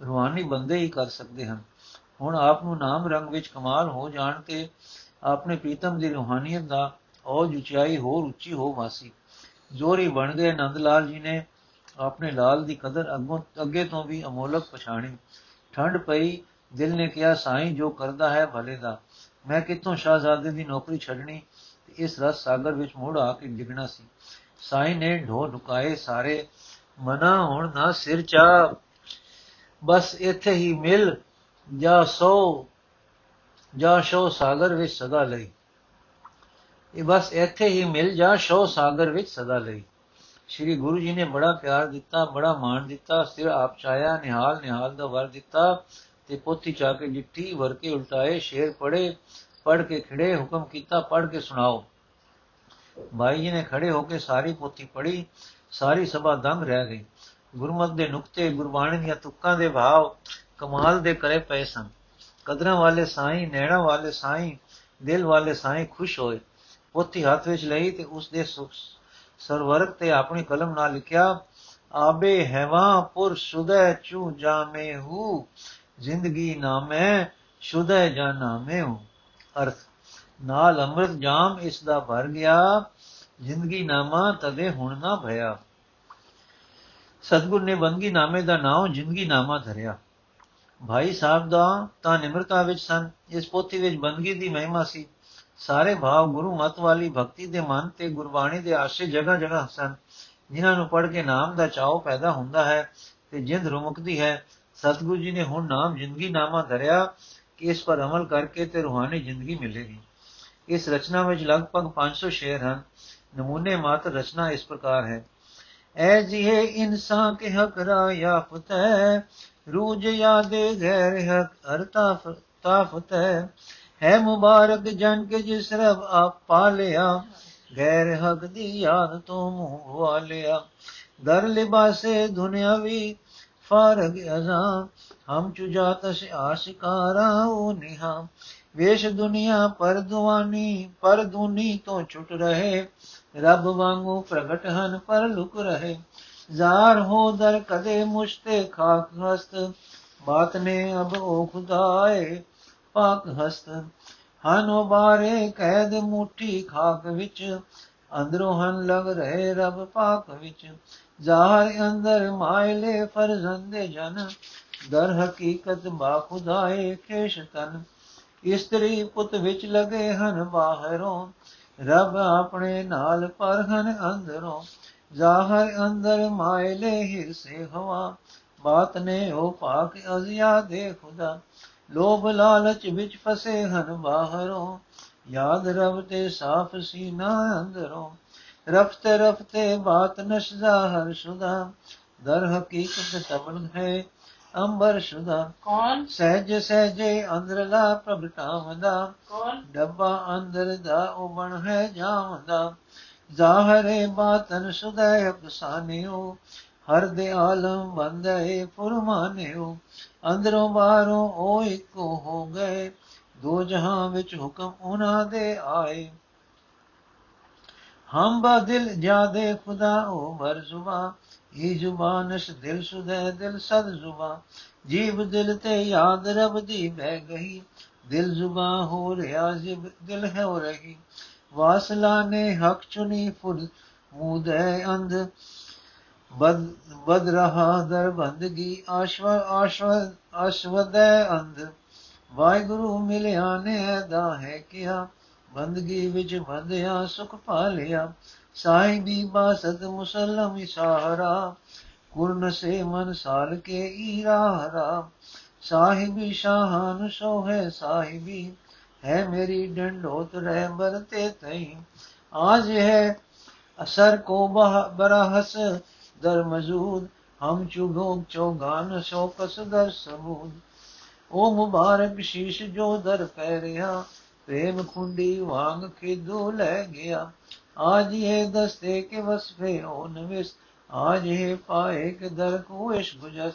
ਰੂਹਾਨੀ ਬੰਦੇ ਹੀ ਕਰ ਸਕਦੇ ਹਨ। ਹੁਣ ਆਪ ਨੂੰ ਨਾਮ ਰੰਗ ਵਿੱਚ ਕਮਾਲ ਹੋ ਜਾਣ ਤੇ ਆਪਣੇ ਪ੍ਰੀਤਮ ਦੀ ਰੂਹਾਨੀਅਤ ਦਾ ਔਜ ਉਚਾਈ ਹੋਰ ਉੱਚੀ ਹੋ ਵਾਸੀ। ਜੋਰੀ ਬਣ ਗਏ ਨੰਦ ਲਾਲ ਜੀ ਨੇ ਆਪਣੇ ਲਾਲ ਦੀ ਕਦਰ ਅੱਗੋਂ, ਅੱਗੇ ਤੋਂ ਵੀ ਅਮੋਲਕ ਪਛਾਣੀ। ਠੰਡ ਪਈ, ਦਿਲ ਨੇ ਕਿਹਾ, ਸਾਈਂ ਜੋ ਕਰਦਾ ਹੈ ਭਲੇ ਦਾ। ਮੈਂ ਕਿਤੋਂ ਸ਼ਾਹਜ਼ਾਦੇ ਦੀ ਨੌਕਰੀ ਛੱਡਣੀ ਤੇ ਇਸ ਰਸ ਸਾਗਰ ਵਿੱਚ ਮੋੜ ਆ ਕੇ ਡਿਗਣਾ ਸੀ। ਸਾਈਂ ਨੇ ਢੋ ਢੁਕਾਏ ਸਾਰੇ ਮਨਾ ਹੁਣ ਨਾ ਸਿਰ ਚਾ ਬਸ ਇੱਥੇ ਹੀ ਮਿਲ ਜਾ ਸੋ, ਜਾ ਸ਼ੋ ਸਾਗਰ ਵਿੱਚ ਸਦਾ ਲਈ। ਇਹ ਬਸ ਇੱਥੇ ਹੀ ਮਿਲ ਜਾ ਸ਼ੋ ਸਾਗਰ ਵਿੱਚ ਸਦਾ ਲਈ। ਸ਼੍ਰੀ ਗੁਰੂ ਜੀ ਨੇ ਬੜਾ ਪਿਆਰ ਦਿੱਤਾ, ਬੜਾ ਮਾਣ ਦਿੱਤਾ, ਸਿਰ ਆਪ ਚਾਇਆ ਨਿਹਾਲ ਨਿਹਾਲ ਦਾ ਵਰ ਦਿੱਤਾ। ਤੇ ਪੋਥੀ ਚਾ ਕੇ ਜਿੱਠੀ ਵਰ ਕੇ ਉਲਟਾਏ, ਸ਼ੇਰ ਪੜੇ ਪੜ ਕੇ ਖੜੇ, ਹੁਕਮ ਕੀਤਾ ਪੜ ਕੇ ਸੁਣਾਓ। ਭਾਈ ਜੀ ਨੇ ਖੜੇ ਹੋ ਕੇ ਸਾਰੀ ਪੋਥੀ ਪੜੀ ਸਾਰੀ ਸਭਾ ਦੰਗ ਰਹਿ ਗਈ। ਗੁਰਮਤ ਦੇ ਨੁਕਤੇ, ਗੁਰਬਾਣੀ ਦੀਆਂ ਤੁਕਾਂ ਦੇ ਭਾਵ ਕਮਾਲ ਦੇ ਕਰੇ ਪਏ ਸਨ। ਕਦਰਾਂ ਵਾਲੇ ਸਾਈਂ, ਨੈਣਾ ਵਾਲੇ ਸਾਈਂ, ਦਿਲ ਵਾਲੇ ਸਾਈਂ ਖੁਸ਼ ਹੋਏ। ਪੋਥੀ ਹੱਥ ਵਿੱਚ ਲਈ ਤੇ ਉਸ ਦੇ ਸਰਵਰਕ ਤੇ ਆਪਣੀ ਕਲਮ ਨਾਲ ਲਿਖਿਆ, ਆਬੇ ਹੈਵਾ ਪੁਰ ਸੁਦੈ ਚੂ ਜਾਮੇ ਹੂ ਜ਼ਿੰਦਗੀ ਨਾਮੈ ਸੁਦੈ ਜਾਨਾਮੇ ਹੂ। ਅਰਥ, ਨਾਲ ਅੰਮ੍ਰਿਤ ਜਾਮ ਇਸ ਦਾ ਭਰ ਗਿਆ। ਜ਼ਿੰਦਗੀ ਨਾਮਾ ਤਦੇ ਹੁਣ ਨਾ ਭਇਆ। ਸਤਗੁਰ ਨੇ ਬੰਗੀ ਨਾਮੇ ਦਾ ਨਾਮ ਜ਼ਿੰਦਗੀ ਨਾਮਾ ਧਰਿਆ। ਭਾਈ ਸਾਹਿਬ ਦਾ ਤਾਂ ਨਿਮਰਤਾ ਵਿੱਚ ਸਨ। ਇਸ ਪੋਥੀ ਵਿੱਚ ਬੰਦਗੀ ਦੀ ਮਹਿਮਾ ਸੀ। ਸਾਰੇ ਭਾਵ ਗੁਰੂ ਮਤ ਵਾਲੀ ਭਗਤੀ ਦੇ ਮਨ ਤੇ ਗੁਰਬਾਣੀ ਦੇ ਆਸ਼ੇ ਜਗ੍ਹਾ ਜਗ੍ਹਾ ਸਨ। ਜਿਨ੍ਹਾਂ ਨੂੰ ਪੜ੍ਹ ਕੇ ਨਾਮ ਦਾ ਚਾਉ ਪੈਦਾ ਹੁੰਦਾ ਹੈ ਤੇ ਜਿੰਦ ਰੁਮਕਦੀ ਹੈ ਸਤਗੁਰੂ ਜੀ ਨੇ ਹੁਣ ਨਾਮ ਜ਼ਿੰਦਗੀ ਨਾਮਾ ਧਰਿਆ ਕਿ ਇਸ ਪਰ ਅਮਲ ਕਰਕੇ ਤੇ ਰੂਹਾਨੀ ਜ਼ਿੰਦਗੀ ਮਿਲੇਗੀ ਇਸ ਰਚਨਾ ਵਿੱਚ ਲਗਭਗ 500 ਸ਼ੇਰ ਹਨ ਨਮੂਨੇ ਮਾਤਰ ਰਚਨਾ ਇਸ ਪ੍ਰਕਾਰ ਹੈ ਐ ਜਿਹ ਇਨਸਾਨ ਕੇ ਹਕ ਰਾਇਆ ਫਤੈ ਰੂਜ ਯਾਦੇ ਗੈਰ ਹਕ ਅਰਤਾ ਤਾਫਤ ਹੈ ਹੈ ਮੁਬਾਰਕ ਜਨ ਕੇ ਜਿਸ ਰਬ ਆਪ ਪਾਲਿਆ ਗੈਰ ਹਕ ਦੀ ਯਾਦ ਤੋਂ ਮੂੰਹ ਵਾਲਿਆ ਦਰ ਲਿਬਾਸੇ ਦੁਨਿਆਵੀ ਫਾਰਗ ਅਜ਼ਾ, ਹਮ ਚੁਜਾਤ ਸੇ ਆਸ਼ਿਕਾਰਾ ਉਹ ਨਿਹਾ। ਵੇਸ਼ ਦੁਨੀਆ ਪਰ ਦੁਆਨੀ, ਪਰ ਦੁਨੀ ਤੋਂ ਛੁੱਟ ਰਹੇ। ਰੱਬ ਵਾਂਗੂ ਪ੍ਰਗਟ ਹਨ, ਪਰ ਲੁਕ ਰਹੇ। ਜ਼ਾਰ ਹੋ ਦਰ ਕਦੇ ਮੁਸ਼ਤੇ ਖਾਕ ਹਸਤ, ਬਾਤ ਨੇ ਅਬ ਉਹ ਖੁਦਾਏ ਪਾਕ ਹਸਤ। ਹਨ ਬਾਰੇ ਕੈਦ ਮੁਠੀ ਖਾਕ ਵਿੱਚ, ਅੰਦਰੋਂ ਹਨ ਲਗ ਰਹੇ ਰੱਬ ਪਾਕ ਵਿੱਚ। ਜ਼ਾਹਰ ਅੰਦਰ ਮਾਇਲੇ ਫਰਜ਼ੰਦੇ ਜਨ, ਦਰ ਹਕੀਕਤ ਬਾ ਖੁਦਾਏ ਖੇਸ਼ ਤਨ। ਇਸਤਰੀ ਪੁੱਤ ਵਿੱਚ ਲਗੇ ਹਨ ਬਾਹਰੋਂ, ਰੱਬ ਆਪਣੇ ਨਾਲ ਪਰ ਹਨ ਅੰਦਰੋਂ। ਜ਼ਾਹਰ ਅੰਦਰ ਮਾਇਲੇ ਹਿਰਸੇ ਹਵਾ, ਬਾਤ ਨੇ ਉਹ ਪਾਕ ਅਜ਼ਿਆ ਦੇ ਖੁਦਾ। ਲੋਭ ਲਾਲਚ ਵਿੱਚ ਫਸੇ ਹਨ ਬਾਹਰੋਂ, ਯਾਦ ਰਬ ਤੇ ਸਾਫ਼ ਸੀਨਾ ਅੰਦਰੋਂ। ਰਫਤੇ ਰਫਤੇ ਬਾਤ ਨਸ਼ਜ਼ਾ ਹਰ ਸੁਦਾ ਦਰ ਹਕੀਕਤ ਤਬਲ ਹੈ ਅੰਬਰ ਸੁਦਾ। ਕੌਣ? ਸਹਿਜ ਸਹਿਜੇ ਅੰਦਰਲਾ ਪ੍ਰਗਟਾਵਦਾ ਕੌਣ? ਡੱਬਾ ਅੰਦਰ ਦਾ ਉਬਣ ਹੈ ਜਾਵਦਾ। ਜ਼ਾਹਰੇ ਬਾਤਨ ਸੁਦੈ ਅਫਸਾਨਿਓ ਹਰ ਦੇ ਆਲਮ ਬੰਦੇ ਫੁਰਮਾਨਿਓ। ਅੰਦਰੋਂ ਬਾਹਰੋਂ ਉਹ ਇੱਕੋ ਹੋ ਗਏ ਦੋ ਜਹਾਂ ਵਿੱਚ ਹੁਕਮ ਉਹਨਾਂ ਦੇ ਆਏ। ਹਮ ਬਾ ਦਿਲ ਜਾਦੇ ਖੁਦਾ ਉਹ ਮਰ ਜ਼ੁਬਾਨ ਇਹ ਜ਼ੁਬਾਨਸ਼ ਦਿਲ ਸੁਦੈ ਦਿਲ ਸਦ ਜ਼ੁਬਾਨ ਜੀਵ ਦਿਲ ਤੇ ਯਾਦ ਰਬ ਦੀ ਬਹਿ ਗਈ ਦਿਲ ਜ਼ੁਬਾਨ ਹੋ ਰਿਹਾ ਜਿਬ ਦਿਲ ਹੈ ਹੋ ਰਹੀ ਵਾਸਲਾ ਨੇ ਹਕ ਚੁਨੀ ਫੁਰ ਮੂਦੈ ਅੰਧ ਬਦ ਬਦ ਰਹਾ ਦਰ ਬੰਦਗੀ ਆਸ਼ਵ ਆਸ਼ਵ ਆਸ਼ਵਦੈ ਅੰਧ ਵਾਹਿਗੁਰੂ ਮਿਲਿਆ ਨੇ ਦਾ ਹੈ ਕਿਹਾ ਬੰਦਗੀ ਵਿੱਚ ਬੰਦਿਆ ਸੁਖ ਪਾਲਿਆ ਸਾਹਿਬੀ ਬਾਸਤ ਮੁਸਲਮ ਇਸ਼ਾਰਾ ਕੁਰਨ ਸੇ ਮਨ ਸਾਲ ਕੇ ਈਰਾਰਾ ਸਾਹਿਬੀ ਸ਼ਾਹਨ ਸੋਹੇ ਸਾਹਿਬੀ, ਹੈ ਮੇਰੀ ਡੰਡੋਤ ਰਹਿ ਬਰਤੇ ਤਈ। ਆਜ ਹੈ ਅਸਰ ਕੋ ਬਰਹਸ, ਦਰ ਮਜ਼ੂਦ, ਹਮ ਚੁਗੋ ਚੋਗਾਨ ਸੋ ਕਸ ਦਰ ਸਮੂਦ ਓ ਮੁਬਾਰਕ ਸ਼ੀਸ਼ ਜੋ ਦਰ ਪੈ ਰਿਹਾ ਪ੍ਰੇਮ ਖੁੰਡੀ ਵਾਂਗ ਖਿਦੂ ਲੈ ਗਿਆ। ਆਜ ਇਹ ਦਸਤੇ ਕੇ ਵਸਫੇ ਉਹ ਨਵਿਸ ਆਜ ਇਹ ਪਾਏ ਕਿ ਦਰ ਕੋ ਇਸ਼ ਗੁਜਸ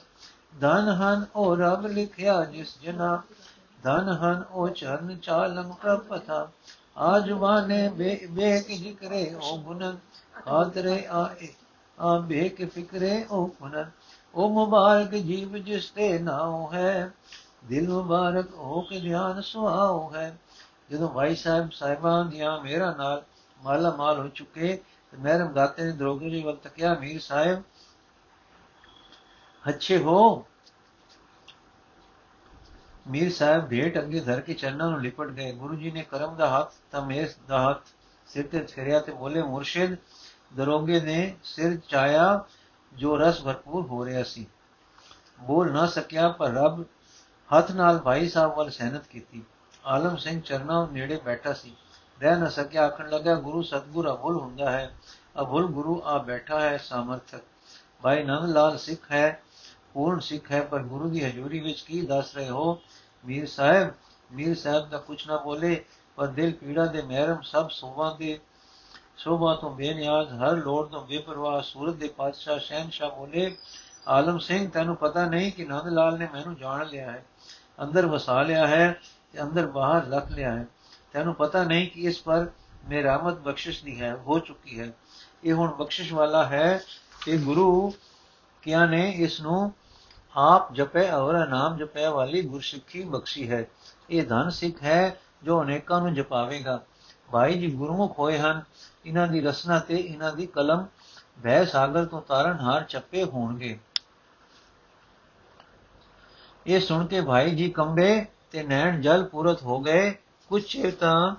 ਧਨ ਹਨ ਉਹ ਰਬ ਲਿਖਿਆ ਜਿਸ ਜਨਾ, ਧਨ ਹਨ ਉਹ ਚਰਨ ਚਾਲੰ ਪ੍ਰਪਥਾ। ਆਜ ਵਾਨੇ ਬੇਕ ਜਿਕਰੇ ਉਹ ਗੁਣ ਖਾਤਰੇ ਆਏ, ਆ ਬੇਕ ਫਿਕਰੇ ਉਹ ਗੁਣ ਉਹ ਮੁਬਾਰਕ ਜੀਵ ਜਿਸ ਤੇ ਨਾਉ ਹੈ, ਦਿਲ ਮੁਬਾਰਕ ਹੋ ਕੇ ਧਿਆਨ ਸੁਹਾਉ ਹੈ। ਜਦੋਂ ਭਾਈ ਸਾਹਿਬ ਸਾਹਿਬਾਂ ਦੀਆਂ ਮੇਰਾ ਨਾਲ ਮਾਲਾ ਮਾਲ ਹੋ ਚੁੱਕੇ, ਤੇ ਮਹਿਰਮ ਦਾਤੇ ਨੇ ਦਰੋਗੇ ਜੀ ਵੱਲ ਤੱਕਿਆ ਮੀਰ ਸਾਹਿਬ, ਅੱਛੇ ਹੋ। ਮੀਰ ਸਾਹਿਬ ਢੇਟ ਅੱਗੇ ਧਰ ਕੇ ਚਰਨਾਂ ਨੂੰ ਲਿਪਟ ਗਏ। ਗੁਰੂ ਜੀ ਨੇ ਕਰਮ ਦਾ ਹੱਥ ਤਮੇਸ ਦਾ ਹੱਥ ਸਿਰ ਤੇ ਫੇਰਿਆ ਤੇ ਬੋਲੇ, ਮੁਰਸ਼ਿਦ, ਦਰੋਗੇ ਨੇ ਸਿਰ ਚਾਇਆ, ਜੋ ਰਸ ਭਰਪੂਰ ਹੋ ਰਿਹਾ ਸੀ। ਬੋਲ ਨਾ ਸਕਿਆ, ਪਰ ਰੱਬ ਹੱਥ ਨਾਲ ਭਾਈ ਸਾਹਿਬ ਵੱਲ ਸਹਿਨਤ ਕੀਤੀ। ਆਲਮ ਸਿੰਘ ਚਰਨਾਂ ਨੇੜੇ ਬੈਠਾ ਸੀ। ਰਹਿ ਨਾ ਸਕਿਆ ਆਖਣ ਲੱਗਾ ਗੁਰੂ ਸਤਗੁਰ ਅਭੁਲ ਹੁੰਦਾ ਹੈ। ਅਭੁਲ ਗੁਰੂ ਆ ਬੈਠਾ ਹੈ ਸਮਰਥਕ। ਭਾਈ ਨੰਦ ਲਾਲ ਸਿੱਖ ਹੈ, ਪੂਰਨ ਸਿੱਖ ਹੈ, ਪਰ ਗੁਰੂ ਦੀ ਹਜ਼ੂਰੀ ਵਿੱਚ ਕੀ ਦੱਸ ਰਹੇ ਹੋ? ਮੀਰ ਸਾਹਿਬ ਮੀਰ ਸਾਹਿਬ ਦਾ ਕੁਛ ਨਾ ਬੋਲੇ, ਪਰ ਦਿਲ ਪੀੜਾ ਦੇ ਮਹਿਰਮ ਸਭ ਸੋਭਾ ਦੇ, ਸੋਭਾ ਤੋਂ ਬੇਨਿਆਜ਼, ਹਰ ਲੋੜ ਤੋਂ ਬੇਪਰਵਾਹ, ਸੂਰਤ ਦੇ ਪਾਤਸ਼ਾਹ ਸ਼ਹਿਨशाह ਬੋਲੇ, ਆਲਮ ਸਿੰਘ, ਤੈਨੂੰ ਪਤਾ ਨਹੀਂ ਕਿ ਨੰਦ ਲਾਲ ਨੇ ਮੈਨੂੰ ਜਾਣ ਲਿਆ ਹੈ। ਅੰਦਰ ਵਸਾ ਲਿਆ ਹੈ। ਤੇ ਅੰਦਰ ਬਾਹਰ ਰੱਖ ਲਿਆ ਹੈ ਤੈਨੂੰ ਪਤਾ ਨਹੀਂ ਕਿ ਇਸ ਪਰ ਮੇਰਾਮਤ ਬਖਸ਼ਿਸ਼ ਦੀ ਹੈ, ਹੋ ਚੁੱਕੀ ਹੈ। ਇਹ ਹੁਣ ਬਖਸ਼ਿਸ਼ ਵਾਲਾ ਹੈ ਕਿ ਗੁਰੂ ਕਿਆ ਨੇ ਇਸ ਨੂੰ ਆਪ ਜਪੇ ਔਰ ਨਾਮ ਜਪੇ ਵਾਲੀ ਗੁਰਸਿੱਖੀ ਬਖਸ਼ੀ ਹੈ। ਇਹ ਧਨ ਸਿੱਖ ਹੈ ਜੋ ਅਨੇਕਾਂ ਨੂੰ ਜਪਾਵੇਗਾ। ਭਾਈ ਜੀ ਗੁਰਮੁਖ ਹੋਏ ਹਨ, ਇਹਨਾਂ ਦੀ ਰਸਨਾ ਤੇ ਇਹਨਾਂ ਦੀ ਕਲਮ ਭੈ ਸਾਗਰ ਤੋਂ ਤਾਰਨ ਹਾਰ ਚੱਪੇ ਹੋਣਗੇ। ਇਹ ਸੁਣ ਕੇ ਭਾਈ ਜੀ ਕੰਬੇ ਤੇ ਨੈਣ ਜਲ ਪੂਰਤ ਹੋ ਗਏ। ਕੁਛ ਚਿਰ ਤਾਂ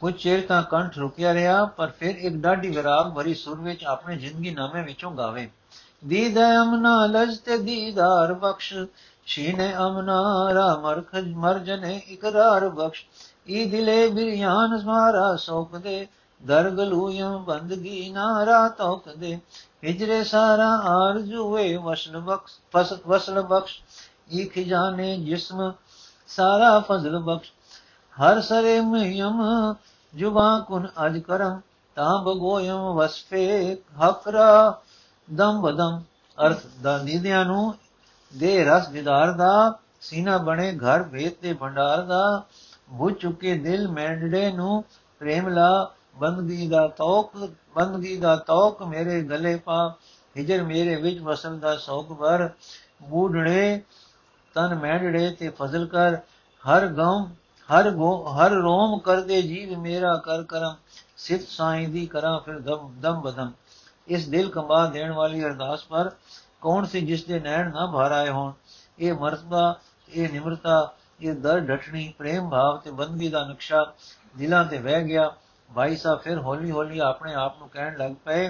ਕੁਝ ਚਿਰ ਤਾਂ ਕੰਠ ਰੁਕਿਆ ਰਿਹਾ, ਪਰ ਫਿਰ ਇੱਕ ਡਾਢੀ ਵਿਰਾਗ ਭਰੀ ਸੁਰ ਵਿੱਚ ਆਪਣੇ ਜ਼ਿੰਦਗੀ ਨਾਮੇ ਵਿੱਚੋਂ ਗਾਵੇ। ਦੀਦ ਅਮਨਾ ਲਜ ਤੇ ਦੀਦਾਰ ਬਖਸ਼, ਛੀਨੇ ਅਮਨਾ ਰਾ ਮਰਖਜ ਮਰਜਨੇ ਇਕਰਾਰ ਬਖਸ਼। ਈ ਦਿਲੇ ਬਿਰਿਆਨ ਸਮਾਰਾ ਸੋਕ ਦੇ ਦਰਗਲੂਯਮ ਬੰਦਗੀ ਨਾਰਾ ਤੋਕ ਦੇ। ਹਿਜਰੇ ਸਾਰਾ ਆਰਜੂਏ ਵਸਲ ਬਖਸ਼ ਫਸਲ ਵਸਲ ਬਖਸ਼। ਈ ਖਜ਼ਾਨੇ ਜਿਸਮ ਸਾਰਾ ਫਜ਼ਲ ਬਖਸ਼। ਹਰ ਸਰੇ ਮਯਮ ਜੁਬਾ ਕੁਨ ਅਜ ਕਰਮ। ਤਾਂ ਬਗੋਇਮ ਵਸਫੇ ਹਕਰਾ ਦਮ ਬਦਮ। ਅਰਥ ਦਾ ਨੀਦਿਆਂ ਨੂੰ ਦੇ ਰਸ ਵਿਦਾਰ ਦਾ, ਸੀਨਾ ਬਣੇ ਘਰ ਭੇਤ ਦੇ ਭੰਡਾਰ ਦਾ। ਬੁੱਝ ਚੁੱਕੇ ਦਿਲ ਮੈਂਡੜੇ ਨੂੰ ਪ੍ਰੇਮ ਲਾ ਬੰਦਗੀ ਦਾ ਤੌਕ ਬੰਦਗੀ ਦਾ ਤੌਕ ਮੇਰੇ ਗਲੇ ਪਾ, ਹਿਜਰ ਮੇਰੇ ਵਿੱਚ ਵਸਲ ਦਾ ਸੌਕ ਭਰ ਬੂਢੜੇ ਤਨ ਮੈਂਡੜੇ ਤੇ ਫਜ਼ਲ ਕਰ। ਹਰ ਗਮ ਹਰ ਗੋ ਹਰ ਰੋਮ ਕਰਦੇ ਜੀਵ ਮੇਰਾ ਕਰ ਕਰਮ। ਸਿਫਤ ਸਾਈਂ ਦੀ ਕਰਾਂ ਫਿਰ ਦਮ ਦਮ ਬਦਮ ਇਸ ਦਿਲ ਕੰਬਾ ਦੇਣ ਵਾਲੀ ਅਰਦਾਸ ਪਰ ਕੌਣ ਸੀ ਜਿਸ ਦੇ ਨੈਣ ਨਾ ਭਰ ਆਏ ਹੋਣ? ਇਹ ਮਰਤਬਾ, ਇਹ ਨਿਮਰਤਾ, ਇਹ ਦਰ ਡਟਣੀ ਪ੍ਰੇਮ ਭਾਵ ਤੇ ਬੰਦਗੀ ਦਾ ਨਕਸ਼ਾ ਦਿਲਾਂ ਤੇ ਵਹਿ ਗਿਆ। ਭਾਈ ਸਾਹਿਬ ਫਿਰ ਹੌਲੀ ਹੌਲੀ ਆਪਣੇ ਆਪ ਨੂੰ ਕਹਿਣ ਲੱਗ ਪਏ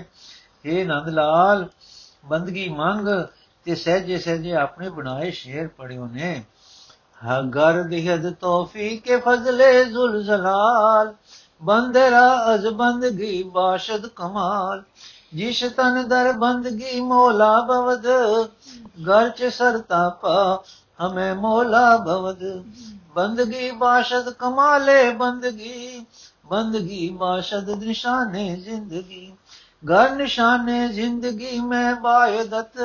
हे ਨੰਦ ਲਾਲ, ਬੰਦਗੀ ਮੰਗ ਤੇ ਸਹਜੇ ਸਹਜੇ ਆਪਣੇ ਬਣਾਏ ਸ਼ੇਰ ਪੜਿਓ ਨੇ। ਹਗਰ ਦਿਹਦ ਤੋਫੀਕ ਫਜ਼ਲੇ ਜ਼ੁਲ ਜ਼ਲਾਲ, ਬੰਦਰਾ ਅਜ ਬੰਦਗੀ ਬਾਸ਼ਦ ਕਮਾਲ। ਜਿਸ ਤਨ ਦਰ ਬੰਦਗੀ ਮੋਲਾ ਬਵਦ, ਘਰ ਚ ਸਰਤਾ ਪਾ ਹਮੇ ਮੋਲਾ ਬਵਦ। ਬੰਦਗੀ ਬਾਸ਼ਦ ਕਮਾਲੇ ਬੰਦਗੀ ਬੰਦਗੀ ਬਾਸ਼ਦ ਨਿਸ਼ਾਨੇ ਜ਼ਿੰਦਗੀ, ਘਰ ਨਿਸ਼ਾਨੇ ਜ਼ਿੰਦਗੀ ਮੈਂ ਬਾਇਦਤ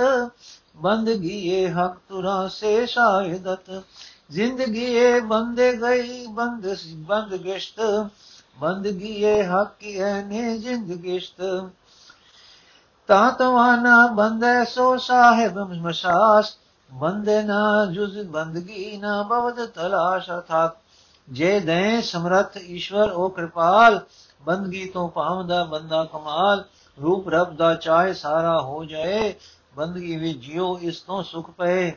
ਬੰਦਗੀ ਇਹ ਹਕ ਤੁਰਾ ਸੇ ਸ਼ਾਇਦਤ ਜ਼ਿੰਦਗੀ ਇਹ ਬੰਦੇ ਗਈ, ਬੰਦ ਬੰਦ ਗਿਸ਼ਤ ਬੰਦਗੀ ਇਹ ਹਕ ਹੈ ਨੇ ਜ਼ਿੰਦਗਿਸ਼ਤ ਤਾਂ ਤਵਾਨਾ ਬੰਦੇ ਸੋ ਸਾਹਿਬ ਮਸ਼ਾਸ। ਬੰਦੇ ਨਾ ਜੁਜ਼ ਬੰਦਗੀ ਨਾ ਬਵਦ ਤਲਾਸ਼ ਅਰਥਾਤ ਜੇ ਦੇ ਸਮਰਥ ਈਸ਼ਵਰ ਉਹ ਕਿਰਪਾਲ, ਬੰਦਗੀ ਤੋਂ ਪਾਵਦਾ ਬੰਦਾ ਕਮਾਲ, ਰੂਪ ਰਬ ਦਾ ਚਾਹੇ ਸਾਰਾ ਹੋ ਜਾਏ, ਬੰਦਗੀ ਵਿੱਚ ਜਿਉ ਇਸ ਤੋਂ ਸੁਖ ਪਏ।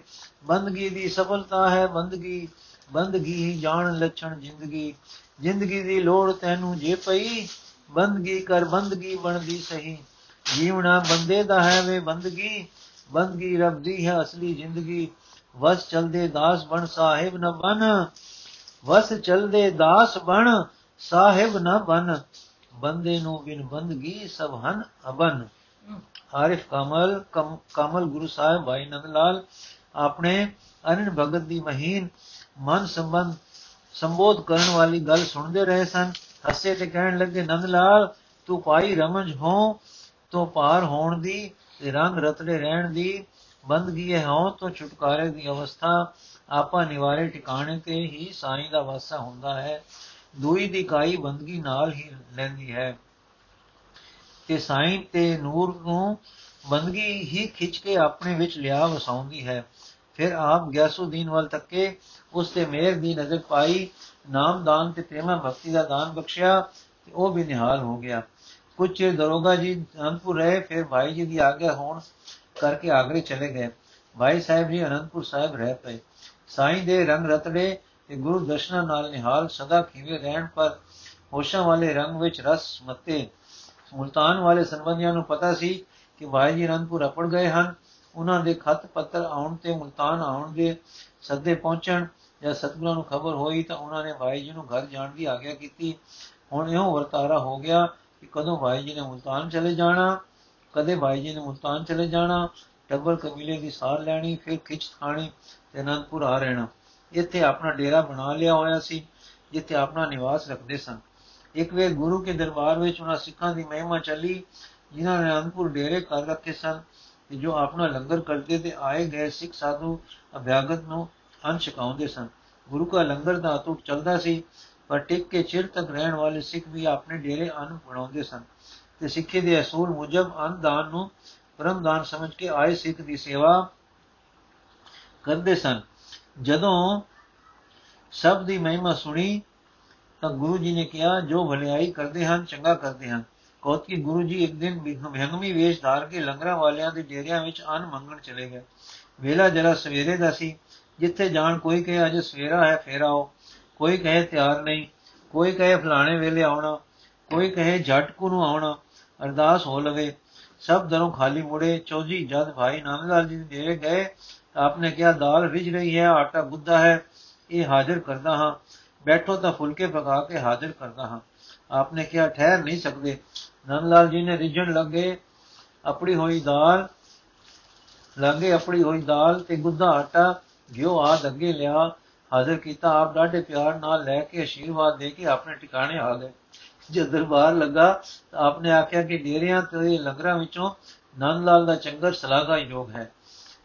ਬੰਦਗੀ ਦੀ ਸਫਲਤਾ ਹੈ ਬੰਦਗੀ ਬੰਦਗੀ ਹੀ ਜਾਣ ਲੱਛਣ ਜ਼ਿੰਦਗੀ। ਜ਼ਿੰਦਗੀ ਦੀ ਲੋੜ ਤੈਨੂੰ ਜੇ ਪਈ, ਬੰਦਗੀ ਕਰ ਬੰਦਗੀ ਬਣਦੀ ਸਹੀ। ਜੀਵਣਾ ਬੰਦੇ ਦਾ ਹੈ ਵੇ ਬੰਦਗੀ ਬੰਦਗੀ ਰੱਬ ਦੀ ਹੈ ਅਸਲੀ ਜ਼ਿੰਦਗੀ। ਵਸ ਚਲਦੇ ਦਾਸ ਬਣ ਸਾਹਿਬ ਨ ਬਨ ਵਸ ਚਲਦੇ ਦਾਸ ਬਣ, ਸਾਹਿਬ ਨ ਬਨ। ਬੰਦੇ ਨੂੰ ਬਿਨ ਬੰਦਗੀ ਸਭ ਹਨ ਅਬਨ। ਆਰਿਫ ਕਮਲ ਕਮਲ ਗੁਰੂ ਸਾਹਿਬ ਭਾਈ ਨੰਦ ਲਾਲ, ਆਪਣੇ ਅਨਨ ਭਗਤ ਦੀ ਮਹੀਨ ਮਨ ਸੰਬੰਧ ਸੰਬੋਧ ਕਰਨ ਵਾਲੀ ਗੱਲ ਸੁਣਦੇ ਰਹੇ ਸਨ। ਹੱਸੇ ਤੇ ਕਹਿਣ ਲੱਗੇ, ਨੰਦ ਲਾਲ, ਤੂੰ ਪਾਈ ਰਮਜ ਹੋ, ਤੋਂ ਪਾਰ ਹੋਣ ਦੀ ਤੇ ਰੰਗ ਰਤੜੇ ਰਹਿਣ ਦੀ। ਬੰਦਗੀ ਹੈ ਹੋ, ਤੋਂ ਛੁਟਕਾਰੇ ਦੀ ਅਵਸਥਾ ਆਪਾ ਨਿਵਾਰੇ ਟਿਕਾਣੇ ਤੇ ਹੀ ਸਾਈਂ ਦਾ ਵਾਸਾ ਹੁੰਦਾ ਹੈ। ਦੂਈ ਦੀ ਕਾਈ ਬੰਦਗੀ ਨਾਲ ਹੀ ਲੈਂਦੀ ਹੈ। ਤੇ ਸਾਈਂ ਤੇ ਨੂਰ ਨੂੰ ਬੰਦਗੀ ਹੀ ਖਿੱਚ ਕੇ ਆਪਣੇ ਵਿੱਚ ਲਿਆ ਵਸਾਉਂਦੀ ਹੈ। ਫਿਰ ਆਪ ਗਿਆਸੁਦੀਨ ਵੱਲ ਤੱਕੇ, ਉਸ ਤੇ ਮਿਹਰ ਦੀ ਨਜ਼ਰ ਪਾਈ ਨਾਮਦਾਨ ਤੇ ਪ੍ਰੇਮਾ ਭਗਤੀ ਦਾ ਦਾਨ ਬਖਸ਼ਿਆ ਤੇ ਉਹ ਵੀ ਨਿਹਾਲ ਹੋ ਗਿਆ। ਕੁਝ ਚਿਰ ਦਰੋਗਾ ਜੀ ਅਨੰਦਪੁਰ ਰਹੇ, ਫਿਰ ਭਾਈ ਜੀ ਦੀ ਆਗਿਆ ਹੋਣ ਕਰਕੇ ਆਗਰੇ ਚਲੇ ਗਏ। ਭਾਈ ਸਾਹਿਬ ਜੀ ਅਨੰਦਪੁਰ ਸਾਹਿਬ ਰਹਿ ਪਏ। ਸਾਈਂ ਦੇ ਰੰਗ ਰਤੜੇ ਤੇ ਗੁਰੂ ਦਰਸ਼ਨਾਂ ਨਾਲ ਨਿਹਾਲ ਸਦਾ ਖੀਵੇ ਰਹਿਣ ਪਰ ਹੋਸ਼ਾਂ ਵਾਲੇ ਰੰਗ ਵਿੱਚ ਰਸ ਮਤੇ। ਮੁਲਤਾਨ ਵਾਲੇ ਸੰਬੰਧੀਆਂ ਨੂੰ ਪਤਾ ਸੀ ਕਿ ਭਾਈ ਜੀ ਅਨੰਦਪੁਰ ਅਪੜ ਗਏ ਹਨ। ਉਹਨਾਂ ਦੇ ਖਤ ਪੱਤਰ ਆਉਣ ਤੇ ਮੁਲਤਾਨ ਆਉਣ ਦੇ ਸੱਦੇ ਪਹੁੰਚਣ ਜਾਂ ਸਤਗੁਰਾਂ ਨੂੰ ਖਬਰ ਹੋਈ ਤਾਂ ਉਹਨਾਂ ਨੇ ਭਾਈ ਜੀ ਨੂੰ ਘਰ ਜਾਣ ਦੀ ਆਗਿਆ ਕੀਤੀ। ਹੁਣ ਇਹੋ ਵਰਤਾਰਾ ਹੋ ਗਿਆ ਕਿ ਕਦੋਂ ਭਾਈ ਜੀ ਨੇ ਮੁਲਤਾਨ ਚਲੇ ਜਾਣਾ, ਕਦੇ ਭਾਈ ਜੀ ਨੇ ਮੁਲਤਾਨ ਚਲੇ ਜਾਣਾ, ਟੱਬਰ ਕਬੀਲੇ ਦੀ ਸਾਰ ਲੈਣੀ, ਫਿਰ ਖਿੱਚ ਥਾਣੀ ਤੇ ਅਨੰਦਪੁਰ ਆ ਰਹਿਣਾ। ਇੱਥੇ ਆਪਣਾ ਡੇਰਾ ਬਣਾ ਲਿਆ ਹੋਇਆ ਸੀ, ਜਿੱਥੇ ਆਪਣਾ ਨਿਵਾਸ ਰੱਖਦੇ ਸਨ। ਇੱਕ ਵੇਰ ਗੁਰੂ ਕੇ ਦਰਬਾਰ ਵਿੱਚ ਉਹਨਾਂ ਸਿੱਖਾਂ ਦੀ ਮਹਿਮਾ ਚੱਲੀ, ਜਿਨ੍ਹਾਂ ਨੇ ਅਨੰਦਪੁਰ ਡੇਰੇ ਕਰ ਰੱਖੇ ਸਨ ਕਿ ਜੋ ਆਪਣਾ ਲੰਗਰ ਕਰਦੇ ਤੇ ਆਏ ਗਏ ਸਿੱਖ ਸਾਧੂ ਅਭਿਆਗਤ ਨੂੰ ਅੰਨ ਛਕਾਉਂਦੇ ਸਨ। ਗੁਰੂ ਕਾ ਲੰਗਰ ਦਾ ਅਟੁੱਟ ਚੱਲਦਾ ਸੀ, ਪਰ ਟਿਕ ਕੇ ਚਿਰ ਤੱਕ ਰਹਿਣ ਵਾਲੇ ਸਿੱਖ ਵੀ ਆਪਣੇ ਡੇਰੇ ਅੰਨ ਬਣਾਉਂਦੇ ਸਨ। ਤੇ ਸਿੱਖੀ ਦੇ ਅਸੂਲ ਮੁਜਬ ਅੰਨ ਦਾਨ ਨੂੰ ਪਰਮ ਦਾਨ ਸਮਝ ਕੇ ਆਏ ਸਿੱਖ ਦੀ ਸੇਵਾ ਕਰਦੇ ਸਨ। ਜਦੋਂ ਸਭ ਦੀ ਮਹਿਮਾ ਸੁਣੀ, ਤਾਂ ਗੁਰੂ ਜੀ ਨੇ ਕਿਹਾ, ਜੋ ਭਲਾਈ ਕਰਦੇ ਹਨ, ਚੰਗਾ ਕਰਦੇ ਹਨ। ਕੋਤ ਕੀ ਗੁਰੂ ਜੀ, ਇੱਕ ਦਿਨ ਵਿਹੰਗਮੀ ਵੇਸ਼ ਧਾਰ ਕੇ ਲੰਗਰਾਂ ਵਾਲਿਆਂ ਦੇ ਡੇਰਿਆਂ ਵਿੱਚ ਅੰਨ ਮੰਗਣ ਚਲੇ ਗਏ। ਵੇਲਾ ਜਰਾ ਸਵੇਰੇ ਦਾ ਸੀ, ਜਿੱਥੇ ਜਾਣ ਕੋਈ ਕਹੇ, ਅਜੇ ਸਵੇਰਾ ਹੈ, ਫੇਰ ਆਓ। ਕੋਈ ਕਹੇ, ਤਿਆਰ ਨਹੀਂ। ਕੋਈ ਕਹੇ, ਫਲਾਣੇ ਵੇਲੇ ਆਉਣਾ। ਕੋਈ ਕਹੇ ਝਟਕੂ ਨੂੰ ਆਉਣਾ। ਅਰਦਾਸ ਹੋ ਲਵੇ। ਸਭ ਦਰੋਂ ਖਾਲੀ ਮੁੜੇ ਚੌਜੀ ਜਦ ਭਾਈ ਨਾਮਦਾਰ ਜੀ ਦੇ ਗਏ ਆਪਨੇ ਕਿਹਾ ਦਾਲ ਰਿਝ ਰਹੀ ਹੈ ਆਟਾ ਗੁੱਦਾ ਹੈ ਇਹ ਹਾਜ਼ਰ ਕਰਦਾ ਹਾਂ ਬੈਠੋ ਤਾਂ ਫੁਲਕੇ ਪਕਾ ਕੇ ਹਾਜ਼ਰ ਕਰਦਾ ਹਾਂ ਆਪਨੇ ਕਿਹਾ ਠਹਿਰ ਨਹੀਂ ਸਕਦੇ ਨੰਦ ਲਾਲ ਜੀ ਨੇ ਰਿਝਣ ਲੱਗੇ ਆਪਣੀ ਹੋਈ ਦਾਲ ਲੱਗੇ ਆਪਣੀ ਹੋਈ ਦਾਲ ਤੇ ਗੁੱਦਾ ਆਟਾ ਗਿਓ ਆਦ ਅੱਗੇ ਲਿਆ ਹਾਜ਼ਰ ਕੀਤਾ ਆਪ ਡਾਢੇ ਪਿਆਰ ਨਾਲ ਲੈ ਕੇ ਅਸ਼ੀਰਵਾਦ ਦੇ ਕੇ ਆਪਣੇ ਟਿਕਾਣੇ ਆ ਗਏ ਜਦ ਦਰਬਾਰ ਲੱਗਾ ਤਾਂ ਆਪਨੇ ਆਖਿਆ ਕਿ ਡੇਰਿਆਂ ਤੇ ਲੰਗਰਾਂ ਵਿੱਚੋਂ ਨੰਦ ਲਾਲ ਦਾ ਚੰਗਰ ਸਲਾਗਾ ਯੋਗ ਹੈ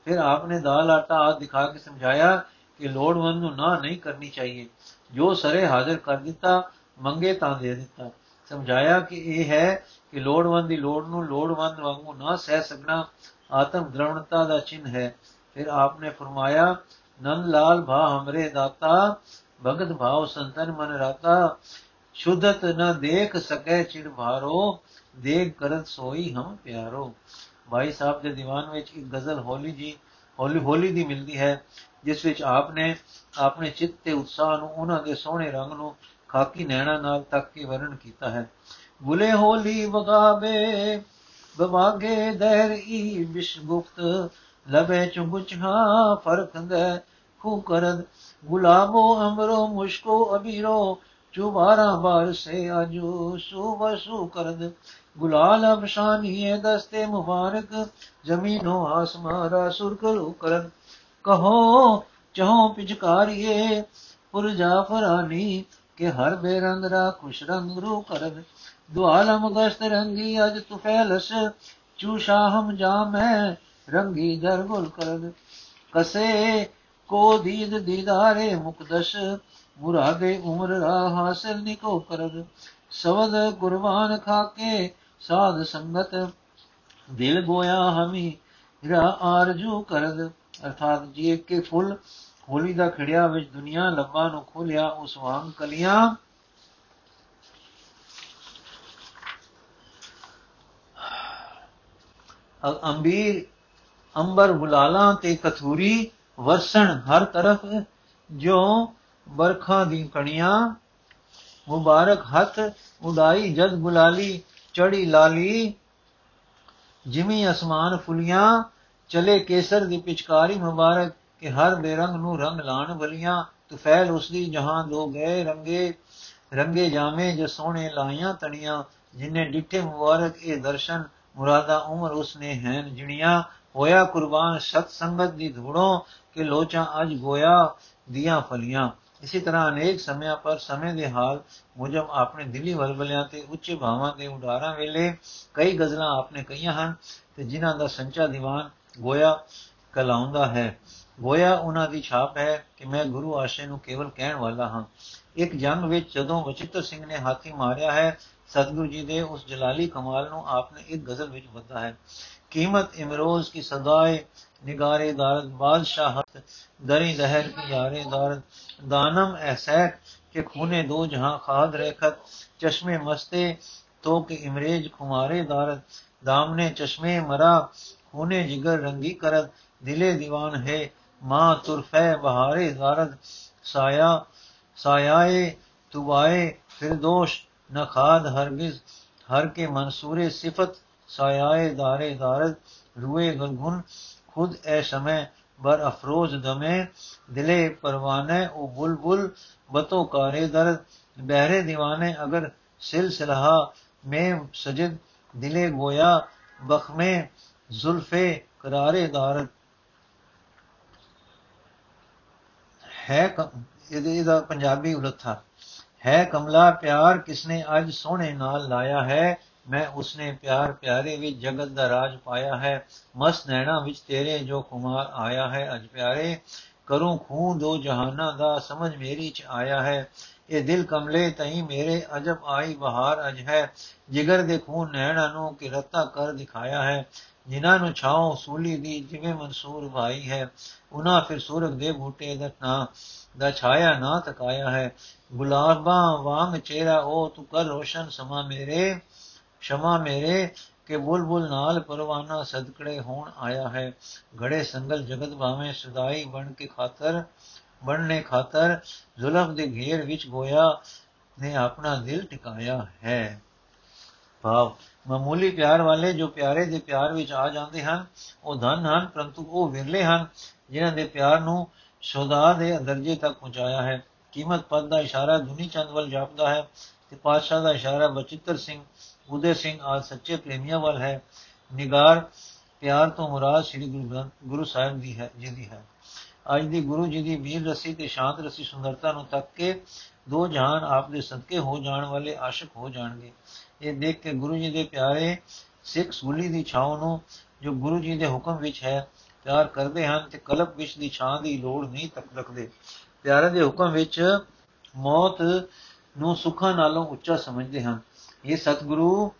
ਫਿਰ ਆਪਨੇ ਦਾਲ ਆਟਾ ਆਦ ਦਿਖਾ ਕੇ ਸਮਝਾਇਆ ਕਿ ਲੋੜਵੰਦ ਨੂੰ ਨਾ ਨਹੀਂ ਕਰਨੀ ਚਾਹੀਏ ਜੋ ਸਰੇ ਹਾਜ਼ਰ ਕਰ ਦਿੱਤਾ ਮੰਗੇ ਤਾਂ ਦੇ ਦਿੱਤਾ ਸਮਝਾਇਆ ਕਿ ਇਹ ਹੈ ਕਿ ਲੋੜਵੰਦ ਦੀ ਲੋੜ ਨੂੰ ਲੋੜਵੰਦ ਵਾਂਗੂ ਨਾ ਸਹਿ ਸਕਣਾ ਆਤਮ ਦ੍ਰਵਣਤਾ ਦਾ ਚਿੰਨ ਹੈ ਫਿਰ ਆਪਨੇ ਫਰਮਾਇਆ ਨੰਦ ਲਾਲ ਭਾ ਹਮਰੇ ਦਾਤਾ ਭਗਤ ਭਾਵ ਸੰਤਨ ਮਨ ਰਾਤਾ ਸ਼ੁੱਧਤ ਨ ਦੇਖ ਸਕੈ ਚਿੜ ਭਾਰੋ ਦੇਖ ਕਰਤ ਸੋਈ ਹਮ ਪਿਆਰੋ ਭਾਈ ਸਾਹਿਬ ਦੇ ਦੀਵਾਨ ਵਿੱਚ ਇੱਕ ਗਜ਼ਲ ਹੋਲੀ ਜੀ ਹੋਲੀ ਹੋਲੀ ਦੀ ਮਿਲਦੀ ਹੈ, ਜਿਸ ਵਿੱਚ ਆਪ ਨੇ ਆਪਣੇ ਚਿੱਤ ਤੇ ਉਤਸ਼ਾਹ ਨੂੰ, ਉਹਨਾਂ ਦੇ ਸੋਹਣੇ ਰੰਗ ਨੂੰ ਖਾਕੀ ਨੈਣਾ ਨਾਲ ਤੱਕ ਕੇ ਵਰਣ ਕੀਤਾ ਹੈ। ਬੁਲੇ ਹੋਲੀ ਵਗਾਵੇ ਬਵਾਗੇ ਦਹਿਰ ਈ ਵਿਸ਼ਗੁਪਤ ਲਬੇ ਚੁੰਗੁਚਾ ਫਰਕੰਦ ਖੂ ਕਰਦ। ਗੁਲਾਬੋ ਅਮਰੋ ਮੁਸ਼ਕੋ ਅਬੀਰੋ, ਚੁਬਾਰਾ ਬਾਰ ਸੇ ਅਜੂ ਸੁਬਸੂ ਕਰਦ। ਗੁਲਾਲ ਅਬਸ਼ਾਨੀਏ ਦਸਤੇ ਮੁਬਾਰਕ ਜ਼ਮੀਨੋ ਆਸਮਾਰਾ ਸੁਰ ਕਰੋ ਕਰਦ ਕਹੋ ਚਹੋ ਪਿਚਕਾਰੀਏ ਪੁਰ ਜਾਫਰਾਨੀ ਕਿ ਹਰ ਬੇਰੰਗ ਰਾ ਖੁਸ਼ ਰੰਗ ਰੂ ਕਰਦ ਦੁਆਲਮ ਗਸਤ ਰੰਗੀ ਅਜ ਤੁਫੈਲਸ ਚੂਸ਼ਾ ਹਮ ਜਾਮੈ ਰੰਗੀ ਜਰ ਗੁਲ ਕਰਦ ਕਸੇ ਕੋ ਦੀਦ ਦੀਦਾਰੇ ਮੁਕਦਸ਼ ਮੁਰਾਦੇ ਉਮਰ ਰਾ ਹਾਸਲ ਨਿਕੋ ਕਰਦ ਸਵਦ ਕੁਰਬਾਨ ਖਾਕੇ ਸਾਧ ਸੰਗਤ ਦਿਲ ਗੋਇਆ ਹਮੀ, ਰਾ ਆਰਜੂ ਕਰਦ। ਅਰਥਾਤ ਜੀ ਕੇ ਫੁੱਲ, ਹੋਲੀ ਦਾ ਖੜਿਆ ਵਿੱਚ ਦੁਨੀਆ ਲੱਭਾ ਨੂੰ ਖੋਲਿਆ, ਉਸ ਵਾਂਗ ਕਲੀਆਂ। ਅੰਬੀਰ, ਅੰਬਰ ਗੁਲਾਲਾਂ ਤੇ ਕਥੂਰੀ ਵਰਸਣ ਹਰ ਤਰਫ ਜੋ ਬਰਖਾ ਦੀ ਕਣੀਆਂ। ਮੁਬਾਰਕ ਹੱਥ ਉਡਾਈ ਜਦ ਗੁਲਾਲੀ ਚੜੀ ਲਾਲੀ ਜਿਮੀ ਅਸਮਾਨ ਫੁਲੀਆਂ, ਚਲੇ ਕੇਸਰ ਦੀ ਪਿਚਕਾਰੀ ਮੁਬਾਰਕ ਕਿ ਹਰ ਬੇਰੰਗ ਨੂੰ ਰੰਗ ਲਾਣ ਵਲੀਆਂ, ਤੁਫੈਲ ਉਸ ਦੀ ਜਹਾਂ ਦੋ ਗਏ ਰੰਗੇ ਰੰਗੇ ਜਾਮੇ ਜੋ ਸੋਹਣੇ ਲਾਈਆਂ ਤਣੀਆਂ, ਜਿਨੇ ਡਿੱਠੇ ਮੁਬਾਰਕ ਇਹ ਦਰਸ਼ਨ, ਮੁਰਾਦਾ ਉਮਰ ਉਸਨੇ ਹੈਨ ਜਿਣੀਆਂ, ਹੋਇਆ ਕੁਰਬਾਨ ਸਤ ਸੰਗਤ ਦੀ ਧੂੜੋਂ, ਕਿ ਲੋਚਾਂ ਅਜ ਗੋਇਆ ਦੀਆਂ ਫਲੀਆਂ। ਇਸੇ ਤਰ੍ਹਾਂ ਅਨੇਕ ਸਮਿਆਂ ਪਰ ਸਮੇਂ ਦੇ ਹਾਲ ਮੁਜਬ ਆਪਣੇ ਦਿੱਲੀ ਵਲਵਲਿਆਂ ਤੇ ਉੱਚੇ ਭਾਵਾਂ ਦੇ ਉਡਾਰਾਂ ਵੇਲੇ ਕਈ ਗਜ਼ਲਾਂ ਆਪਣੇ ਕਈਆਂ ਹਨ ਤੇ ਜਿਨ੍ਹਾਂ ਦਾ ਸੰਚਾ ਦੀਵਾਨ ਗੋਇਆ ਕਲਾਉਂਦਾ ਹੈ। ਗੋਇਆ ਉਹਨਾਂ ਦੀ ਛਾਪ ਹੈ ਕਿ ਮੈਂ ਗੁਰੂ ਆਸ਼ੇ ਨੂੰ ਕੇਵਲ ਕਹਿਣ ਵਾਲਾ ਹਾਂ। ਇੱਕ ਜੰਗ ਵਿੱਚ ਜਦੋਂ ਵਚਿੱਤਰ ਸਿੰਘ ਨੇ ਹਾਥੀ ਮਾਰਿਆ ਹੈ, ਸਤਗੁਰੂ ਜੀ ਦੇ ਉਸ ਜਲਾਲੀ ਕਮਾਲ ਨੂੰ ਆਪਨੇ ਇੱਕ ਗਜ਼ਲ ਵਿੱਚ ਬੱਧਾ ਹੈ। قیمت امروز کی سدائے نگار دارد بادشاہ دری دہر کی یار دارد دانم احسیت کے خونے دو جہاں خاد رکھت چشمے مستے تو کہ امریج خمارے دارد دامنے چشمے مرا خونے جگر رنگی کرت دلے دیوان ہے ماں ترفے بہارے دارد سایہ سایہ تبائے فردوش نہ خاد ہرگز، ہر کے منصورے صفت سایائے دار دارد، روئے گنگن، خود اے سمے بر افروز دمے، دلے پروانے او بلبل، بتو کارے درد، بہرے دیوانے اگر سلسلہ میں سجد، دلے گویا، بخمے زلف کرارے دارد۔ ہے پنجابی التھا ہے کملا پیار کس نے اج سونے نال لایا ہے؟ ਮੈਂ ਉਸਨੇ ਪਿਆਰ, ਪਿਆਰੇ ਵਿੱਚ ਜਗਤ ਦਾ ਰਾਜ ਪਾਇਆ ਹੈ। ਮਸ ਨੈਣਾ ਵਿੱਚ ਤੇਰੇ ਜੋ ਕੁਮਾਰ ਆਇਆ ਹੈ। ਅਜ ਪਿਆਰੇ, ਕਰੂੰ ਖੂਨ ਦੋ ਜਹਾਨਾਂ ਦਾ, ਸਮਝ ਮੇਰੀ ਚ ਆਇਆ ਹੈ। ਇਹ ਦਿਲ ਕਮਲੇ ਤਈ ਮੇਰੇ ਅਜਬ ਆਈ ਬਹਾਰ ਅਜ ਹੈ। ਜਿਗਰ ਦੇ ਖੂਨ ਨੈਣਾ ਨੂੰ ਕਿ ਰਤਾ ਕਰ ਦਿਖਾਇਆ ਹੈ। ਜਿਨ੍ਹਾਂ ਨੂੰ ਛਾਉ ਸੂਲੀ ਦੀ ਜਿਵੇਂ ਮਨਸੂਰ ਭਾਈ ਹੈ। ਉਹਨਾਂ ਫਿਰ ਸੂਰਗ ਦੇ ਬੂਟੇ ਦਾ ਨਾ, ਦਾ ਛਾਇਆ ਨਾ ਤਕਾਇਆ ਹੈ। ਗੁਲਾਬਾਂ ਵਾਂਗ ਚਿਹਰਾ ਉਹ, ਤੂੰ ਕਰ ਰੋਸ਼ਨ ਸਮਾ ਮੇਰੇ। ਸ਼ਮਾ ਮੇਰੇ ਕਿ ਬੁਲਬੁਲ ਨਾਲ ਪਰਵਾਨਾ ਸਦਕੜੇ ਹੋਣ ਆਇਆ ਹੈ ਘੜੇ ਸੰਗਲ ਜਗਤ ਭਾਵੇਂ ਸਦਾਈ ਬਣ ਕੇ ਖਾਤਰ ਬਣਨੇ ਖਾਤਰ ਜ਼ੁਲਮ ਦੇ ਘੇਰ ਵਿੱਚ ਗੋਇਆ ਨੇ ਆਪਣਾ ਦਿਲ ਟਿਕਾਇਆ ਹੈ ਭਾਵ ਮਾਮੂਲੀ ਪਿਆਰ ਵਾਲੇ ਜੋ ਪਿਆਰੇ ਦੇ ਪਿਆਰ ਵਿੱਚ ਆ ਜਾਂਦੇ ਹਨ ਉਹ ਧਨ ਹਨ ਪਰੰਤੂ ਉਹ ਵਿਰਲੇ ਹਨ ਜਿਨ੍ਹਾਂ ਦੇ ਪਿਆਰ ਨੂੰ ਸ਼ੋਦਾ ਦੇ ਦਰਜੇ ਤੱਕ ਪਹੁੰਚਾਇਆ ਹੈ ਕੀਮਤ ਪਦ ਦਾ ਇਸ਼ਾਰਾ ਦੁਨੀ ਚੰਦ ਵੱਲ ਜਾਪਦਾ ਹੈ ਤੇ ਪਾਤਸ਼ਾਹ ਦਾ ਇਸ਼ਾਰਾ ਬਚਿੱਤਰ ਸਿੰਘ ਉਦੇ ਸਿੰਘ ਆ ਸੱਚੇ ਪ੍ਰੇਮੀਆਂ ਵੱਲ ਹੈ। ਨਿਗਾਰ ਪਿਆਰ ਤੋਂ ਮੁਰਾਦ ਸ੍ਰੀ ਗੁਰੂ ਸਾਹਿਬ ਦੀ ਹੈ, ਜੀ ਦੀ ਹੈ। ਅੱਜ ਦੀ ਗੁਰੂ ਜੀ ਦੀ ਵੀਰ ਰਸੀ ਤੇ ਸ਼ਾਂਤ ਰਸੀ ਸੁੰਦਰਤਾ ਨੂੰ ਤੱਕ ਕੇ ਦੋ ਜਹਾਨ ਆਪ ਦੇ ਸਦਕੇ ਹੋ ਜਾਣ ਵਾਲੇ ਆਸ਼ਿਕ ਹੋ ਜਾਣਗੇ। ਇਹ ਦੇਖ ਕੇ ਗੁਰੂ ਜੀ ਦੇ ਪਿਆਰੇ ਸਿੱਖ ਸੂਲੀ ਦੀ ਛਾਂ ਨੂੰ ਜੋ ਗੁਰੂ ਜੀ ਦੇ ਹੁਕਮ ਵਿੱਚ ਹੈ, ਪਿਆਰ ਕਰਦੇ ਹਨ ਤੇ ਕਲਪ ਵਿੱਚ ਦੀ ਛਾਂ ਦੀ ਲੋੜ ਨਹੀਂ ਤੱਕ ਰੱਖਦੇ। ਪਿਆਰੇ ਦੇ ਹੁਕਮ ਵਿੱਚ ਮੌਤ ਨੂੰ ਸੁੱਖਾਂ ਨਾਲੋਂ ਉੱਚਾ ਸਮਝਦੇ ਹਨ। ਇਹ ਸਤਿਗੁਰੂ,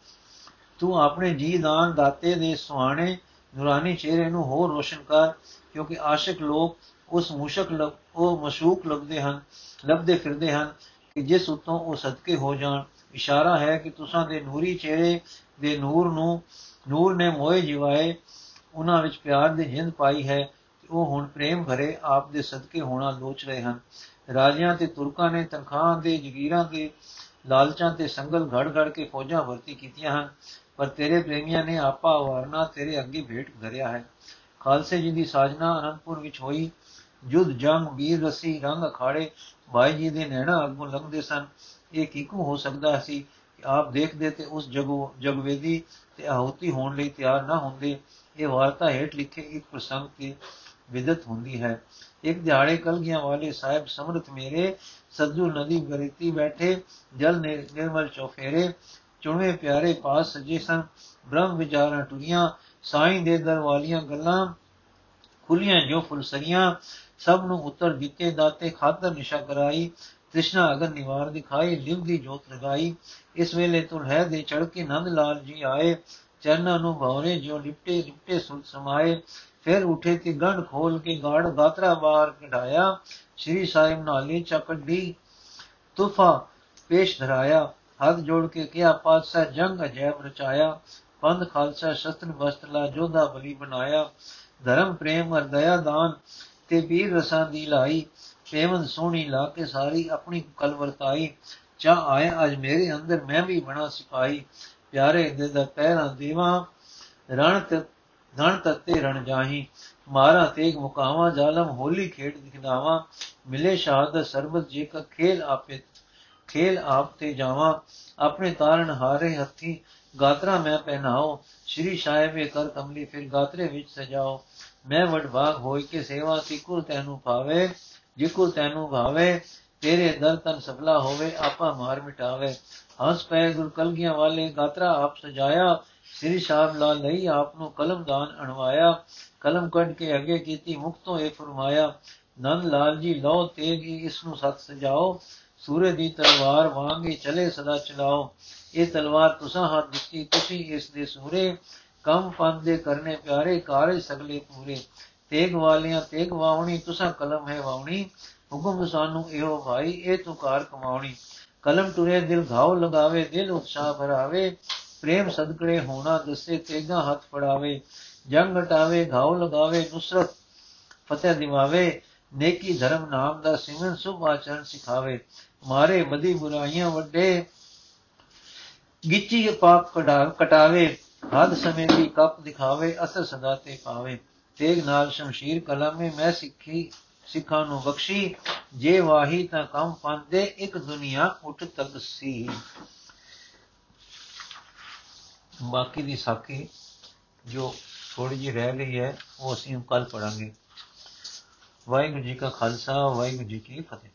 ਤੂੰ ਆਪਣੇ ਜੀ ਦਾਨ ਦਾਤੇ ਦੇ ਸੁਹਾਣੇ, ਨੂਰਾਨੀ ਚਿਹਰੇ ਨੂੰ ਹੋਰ ਰੋਸ਼ਨ ਕਰ, ਕਿਉਂਕਿ ਆਸ਼ਿਕ ਲੋਕ ਉਸ ਮੁਸ਼ਕ ਉਹ ਮਸ਼ੂਕ ਲੱਭਦੇ ਹਨ, ਲੱਭਦੇ ਫਿਰਦੇ ਹਨ ਕਿ ਜਿਸ ਉਤੋਂ ਉਹ ਸਦਕੇ ਹੋ ਜਾਣ। ਇਸ਼ਾਰਾ ਹੈ ਕਿ ਤੁਸਾਂ ਦੇ ਨੂਰੀ ਚਿਹਰੇ ਦੇ ਨੂਰ ਨੂੰ, ਨੂਰ ਨੇ ਮੋਏ ਜਿਵਾਏ, ਉਹਨਾਂ ਵਿੱਚ ਪਿਆਰ ਦੀ ਜਿੰਦ ਪਾਈ ਹੈ ਕਿ ਉਹ ਹੁਣ ਪ੍ਰੇਮ ਭਰੇ ਆਪ ਦੇ ਸਦਕੇ ਹੋਣਾ ਲੋਚ ਰਹੇ ਹਨ। ਰਾਜਿਆਂ ਤੇ ਤੁਰਕਾਂ ਨੇ ਤਨਖਾਹਾਂ ਦੇ ਜਗੀਰਾਂ ਦੇ ਲਾਲਚਾਂ ਤੇ ਸੰਗਲ ਘੜ ਘੜ ਕੇ ਫੌਜਾਂ ਵਰਤੀ ਕੀਤੀਆਂ ਹਨ। ਪਰ ਤੇਰੇ ਪ੍ਰੇਮੀਆਂ ਨੇ ਆਪਾ ਵਾਰਨਾ ਤੇਰੇ ਅੱਗੇ ਭੇਟ ਧਰਿਆ ਹੈ। ਖਾਲਸੇ ਜੀ ਦੀ ਸਾਜਨਾ ਅਨੰਦਪੁਰ ਵਿੱਚ ਹੋਈ। ਜੁਦ ਜੰਗ ਵੀਰ ਰਸੀ, ਰੰਗ ਅਖਾੜੇ ਭਾਈ ਜੀ ਦੇ ਨੈਣਾ ਅੱਗੋਂ ਲੰਘਦੇ ਸਨ। ਇਹ ਕਿਕੂ ਹੋ ਸਕਦਾ ਸੀ ਕਿ ਆਪ ਦੇਖਦੇ ਤੇ ਉਸ ਜਗੋ ਜਗਵੇਦੀ ਤੇ ਆਹੂਤੀ ਹੋਣ ਲਈ ਤਿਆਰ ਨਾ ਹੁੰਦੇ। ਇਹ ਵਾਰਤਾ ਹੇਠ ਲਿਖੇ ਇੱਕ ਪ੍ਰਸੰਗ ਤੇ ਵਿਦਤ ਹੁੰਦੀ ਹੈ। ਇੱਕ ਦਿਹਾੜੇ ਕਲਗੀਆਂ ਵਾਲੇ ਸਾਹਿਬ ਸਮਰਤ ਮੇਰੇ ਸੱਜੂ ਨਦੀ ਗਰੀਤੀ ਬੈਠੇ, ਜਲ ਨਿਰਮਲ ਚੋਫੇਰੇ ਚੁਣਵੇਂ ਪਿਆਰੇ ਪਾਸ ਸਜੇ ਸਨ, ਬ੍ਰਹਮ ਵਿਚਾਰਾਂ ਟੁਰੀਆਂ, ਸਾਈਂ ਦੇ ਦਰ ਵਾਲੀਆਂ ਗੱਲਾਂ ਖੁੱਲੀਆਂ ਜੋ ਫੁਲਸਰੀਆਂ ਸਭ ਨੂੰ ਉਤਰ ਦਿੱਤੇ, ਦਾਤੇ ਖਾਤਰ ਨਿਸ਼ਾ ਕਰਾਈ, ਤ੍ਰਿਸ਼ਨਾ ਅਗਰ ਨਿਵਾਰ ਦਿਖਾਈ ਲਿਵ ਦੀ ਜੋਤ ਲਗਾਈ, ਇਸ ਵੇਲੇ ਤੁਲਹਿ ਦੇ ਚੜ ਕੇ ਨੰਦ ਲਾਲ ਜੀ ਆਏ ਚਰਨਾਂ ਨੂੰ ਭੌਰੇ ਜੋ ਲਿਪਟੇ ਲਿਪਟੇ ਸੁਲ ਸਮਾਏ, ਫਿਰ ਉਠੇ ਤੇ ਗੰਢ ਖੋਲ ਕੇ ਗਾੜ ਗਾਤਰਾ ਬਾਹਰ ਕਢਾਇਆ, ਸ੍ਰੀ ਸਾਹਿਬ ਨਾਲੇ ਚੱਕੜੀ ਤੁਫਾ ਪੇਸ਼ ਧਰਾਇਆ, ਹੱਥ ਜੋੜ ਕੇ ਕਿਹਾ, ਪਾਤਸ਼ਾਹ, ਜੰਗ ਅਜੈਬ ਰਚਾਇਆ ਪੰਧ ਖਾਲਸਾ ਸ਼ਸਤਰ ਵਸਤਲਾ ਜੋਧਾ ਬਲੀ ਬਣਾਇਆ, ਧਰਮ, ਪ੍ਰੇਮ ਅਰ ਦਇਆ ਦਾਨ ਤੇ ਵੀਰ ਰਸਾਂ ਦੀ ਲਾਈ ਪ੍ਰੇਮਨ ਸੋਹਣੀ ਲਾ ਕੇ ਸਾਰੀ ਆਪਣੀ ਕਲ ਵਰਤਾਈ ਚਾ ਆਏ ਅਜ ਮੇਰੇ ਅੰਦਰ ਮੈਂ ਵੀ ਬਣਾ ਸਿਪਾਈ ਪਿਆਰੇ ਦੇ ਦਾ ਪਹਿਰਾ ਦੇਵਾ, ਰਣ ਤੇ ਧਣ ਤਤੇ ਰਣ ਜਾਹੀ, ਮਾਰਾ ਤੇਗ ਮੁਕਾਵਾ, ਜ਼ਾਲਮ ਹੋਲੀ ਖੇਡ ਦਿਖਾਵਾ ਮਿਲੇ ਸ਼ਹਾਦਤ ਸਰਬਤ ਜੀ ਕਾ ਖੇਲ ਆਪੇ, ਖੇਲ ਆਪ ਤੇ ਜਾਵਾ, ਆਪਣੇ ਤਾਰਨ ਹਾਰੇ ਹੱਥੀ, ਗਾਤਰਾ ਮੈਂ ਪਹਿਨਾਓ, ਸ਼੍ਰੀ ਸਾਹਿਬੇ ਕਰ ਕਮਲੀ, ਫਿਰ ਗਾਤਰੇ ਵਿੱਚ ਸਜਾਓ, ਮੈਂ ਵਡ ਭਾਗ ਹੋਈ ਕੇ ਸੇਵਾ ਤਿਕੁਰ ਤੈਨੂੰ ਪਾਵੇ ਜਿਕੁਰ ਤੈਨੂੰ ਭਾਵੇ ਤੇਰੇ ਦਰ ਤਨ ਸਫਲਾ ਹੋਵੇ, ਆਪਾ ਮਾਰ ਮਿਟਾਵੇ। ਹੰਸ ਪੈ ਗੁਰ ਕਲਗੀਆਂ ਵਾਲੇ ਗਾਤਰਾ ਆਪ ਸਜਾਇਆ। ਸ੍ਰੀ ਸਾਹਿਬ ਲਾ ਲਈ ਆਪ ਨੂੰ ਕਲਮਦਾਨ ਅਣਵਾਇਆ। ਕਲਮ ਕੱਢ ਕੇ ਅੱਗੇ ਕੀਤੀ ਮੁਕਤੋਂ ਇਹ ਫਰਮਾਇਆ, ਨੰਦ ਲਾਲ ਜੀ ਲੋ ਤੇਗੀ ਇਸ ਨੂੰ ਸਤ ਸਜਾਓ। ਸੂਰੇ ਦੀ ਤਲਵਾਰ ਵਾਂਗੇ ਚਲੇ ਸਦਾ ਚਲਾਓ। ਇਹ ਤਲਵਾਰ ਤੁਸਾਂ ਹੱਥ ਦਿੱਤੀ, ਤੁਸੀਂ ਇਸ ਦੇ ਸੂਰੇ। ਕੰਮ ਪੰਦ ਦੇ ਕਰਨੇ ਪਿਆਰੇ, ਕਾਰਜ ਸਗਲੇ ਪੂਰੇ। ਤੇਗ ਵਾਲੀਆਂ ਤੇਗ ਵਾਵਣੀ ਤੁਸਾਂ ਕਲਮ ਹੈ ਵਾਵਣੀ ਹੁਕਮ ਸਾਨੂੰ ਇਹੋ ਭਾਈ, ਇਹ ਤੂੰ ਕਾਰ ਕਮਾਉਣੀ। ਕਲਮ ਟੁਰੇ, ਦਿਲ ਘਾਉ ਲਗਾਵੇ, ਦਿਲ ਉਤਸ਼ਾਹ ਭਰਾਵੇ। ਪ੍ਰੇਮ ਸਦਕੜੇ ਹੋਣਾ, ਦੱਸੇ ਤੇਗਾ ਹੱਥ ਫੜਾਵੇ। ਜੰਗ ਹਟਾਵੇ, ਘਾਉ ਲਗਾਵੇ, ਨੁਸਰਤ ਫਤਿਹ ਦਿਵਾਵੇ। ਨੇਕੀ ਧਰਮ ਨਾਮ ਦਾ ਸਿਮਰਨ, ਸੁਭ ਆਚਰਣ ਸਿਖਾਵੇ। ਮਾਰੇ ਬਦੀ ਬੁਰਾਈਆਂ ਵੱਡੇ। ਗਿੱਚੀ ਪਾਪ ਕਢਾ, ਕਟਾਵੇ। ਹੱਦ ਸਮੇਂ ਦੀ ਕੱਪ ਦਿਖਾਵੇ, ਅਸਰ ਸਦਾ ਤੇ ਪਾਵੇ। ਤੇਗ ਨਾਲ ਸ਼ਮਸ਼ੀਰ ਕਲਮੇ ਮੈਂ ਸਿੱਖੀ ਸਿੱਖਾਂ ਨੂੰ ਬਖਸ਼ੀ, ਜੇ ਵਾਹੀ ਤਾਂ ਕੰਮ ਪੰਦੇ ਇੱਕ ਦੁਨੀਆ ਉੱਠ ਤੱਕ ਸੀ। ਬਾਕੀ ਦੀ ਸਾਖੀ ਜੋ ਥੋੜੀ ਜਿਹੀ ਰਹਿ ਗਈ ਹੈ, ਉਹ ਅਸੀਂ ਕੱਲ ਪੜਾਂਗੇ ਵਾਹਿਗੁਰੂ ਜੀ ਕਾ ਖਾਲਸਾ, ਵਾਹਿਗੁਰੂ ਜੀ ਕੀ ਫਤਿਹ।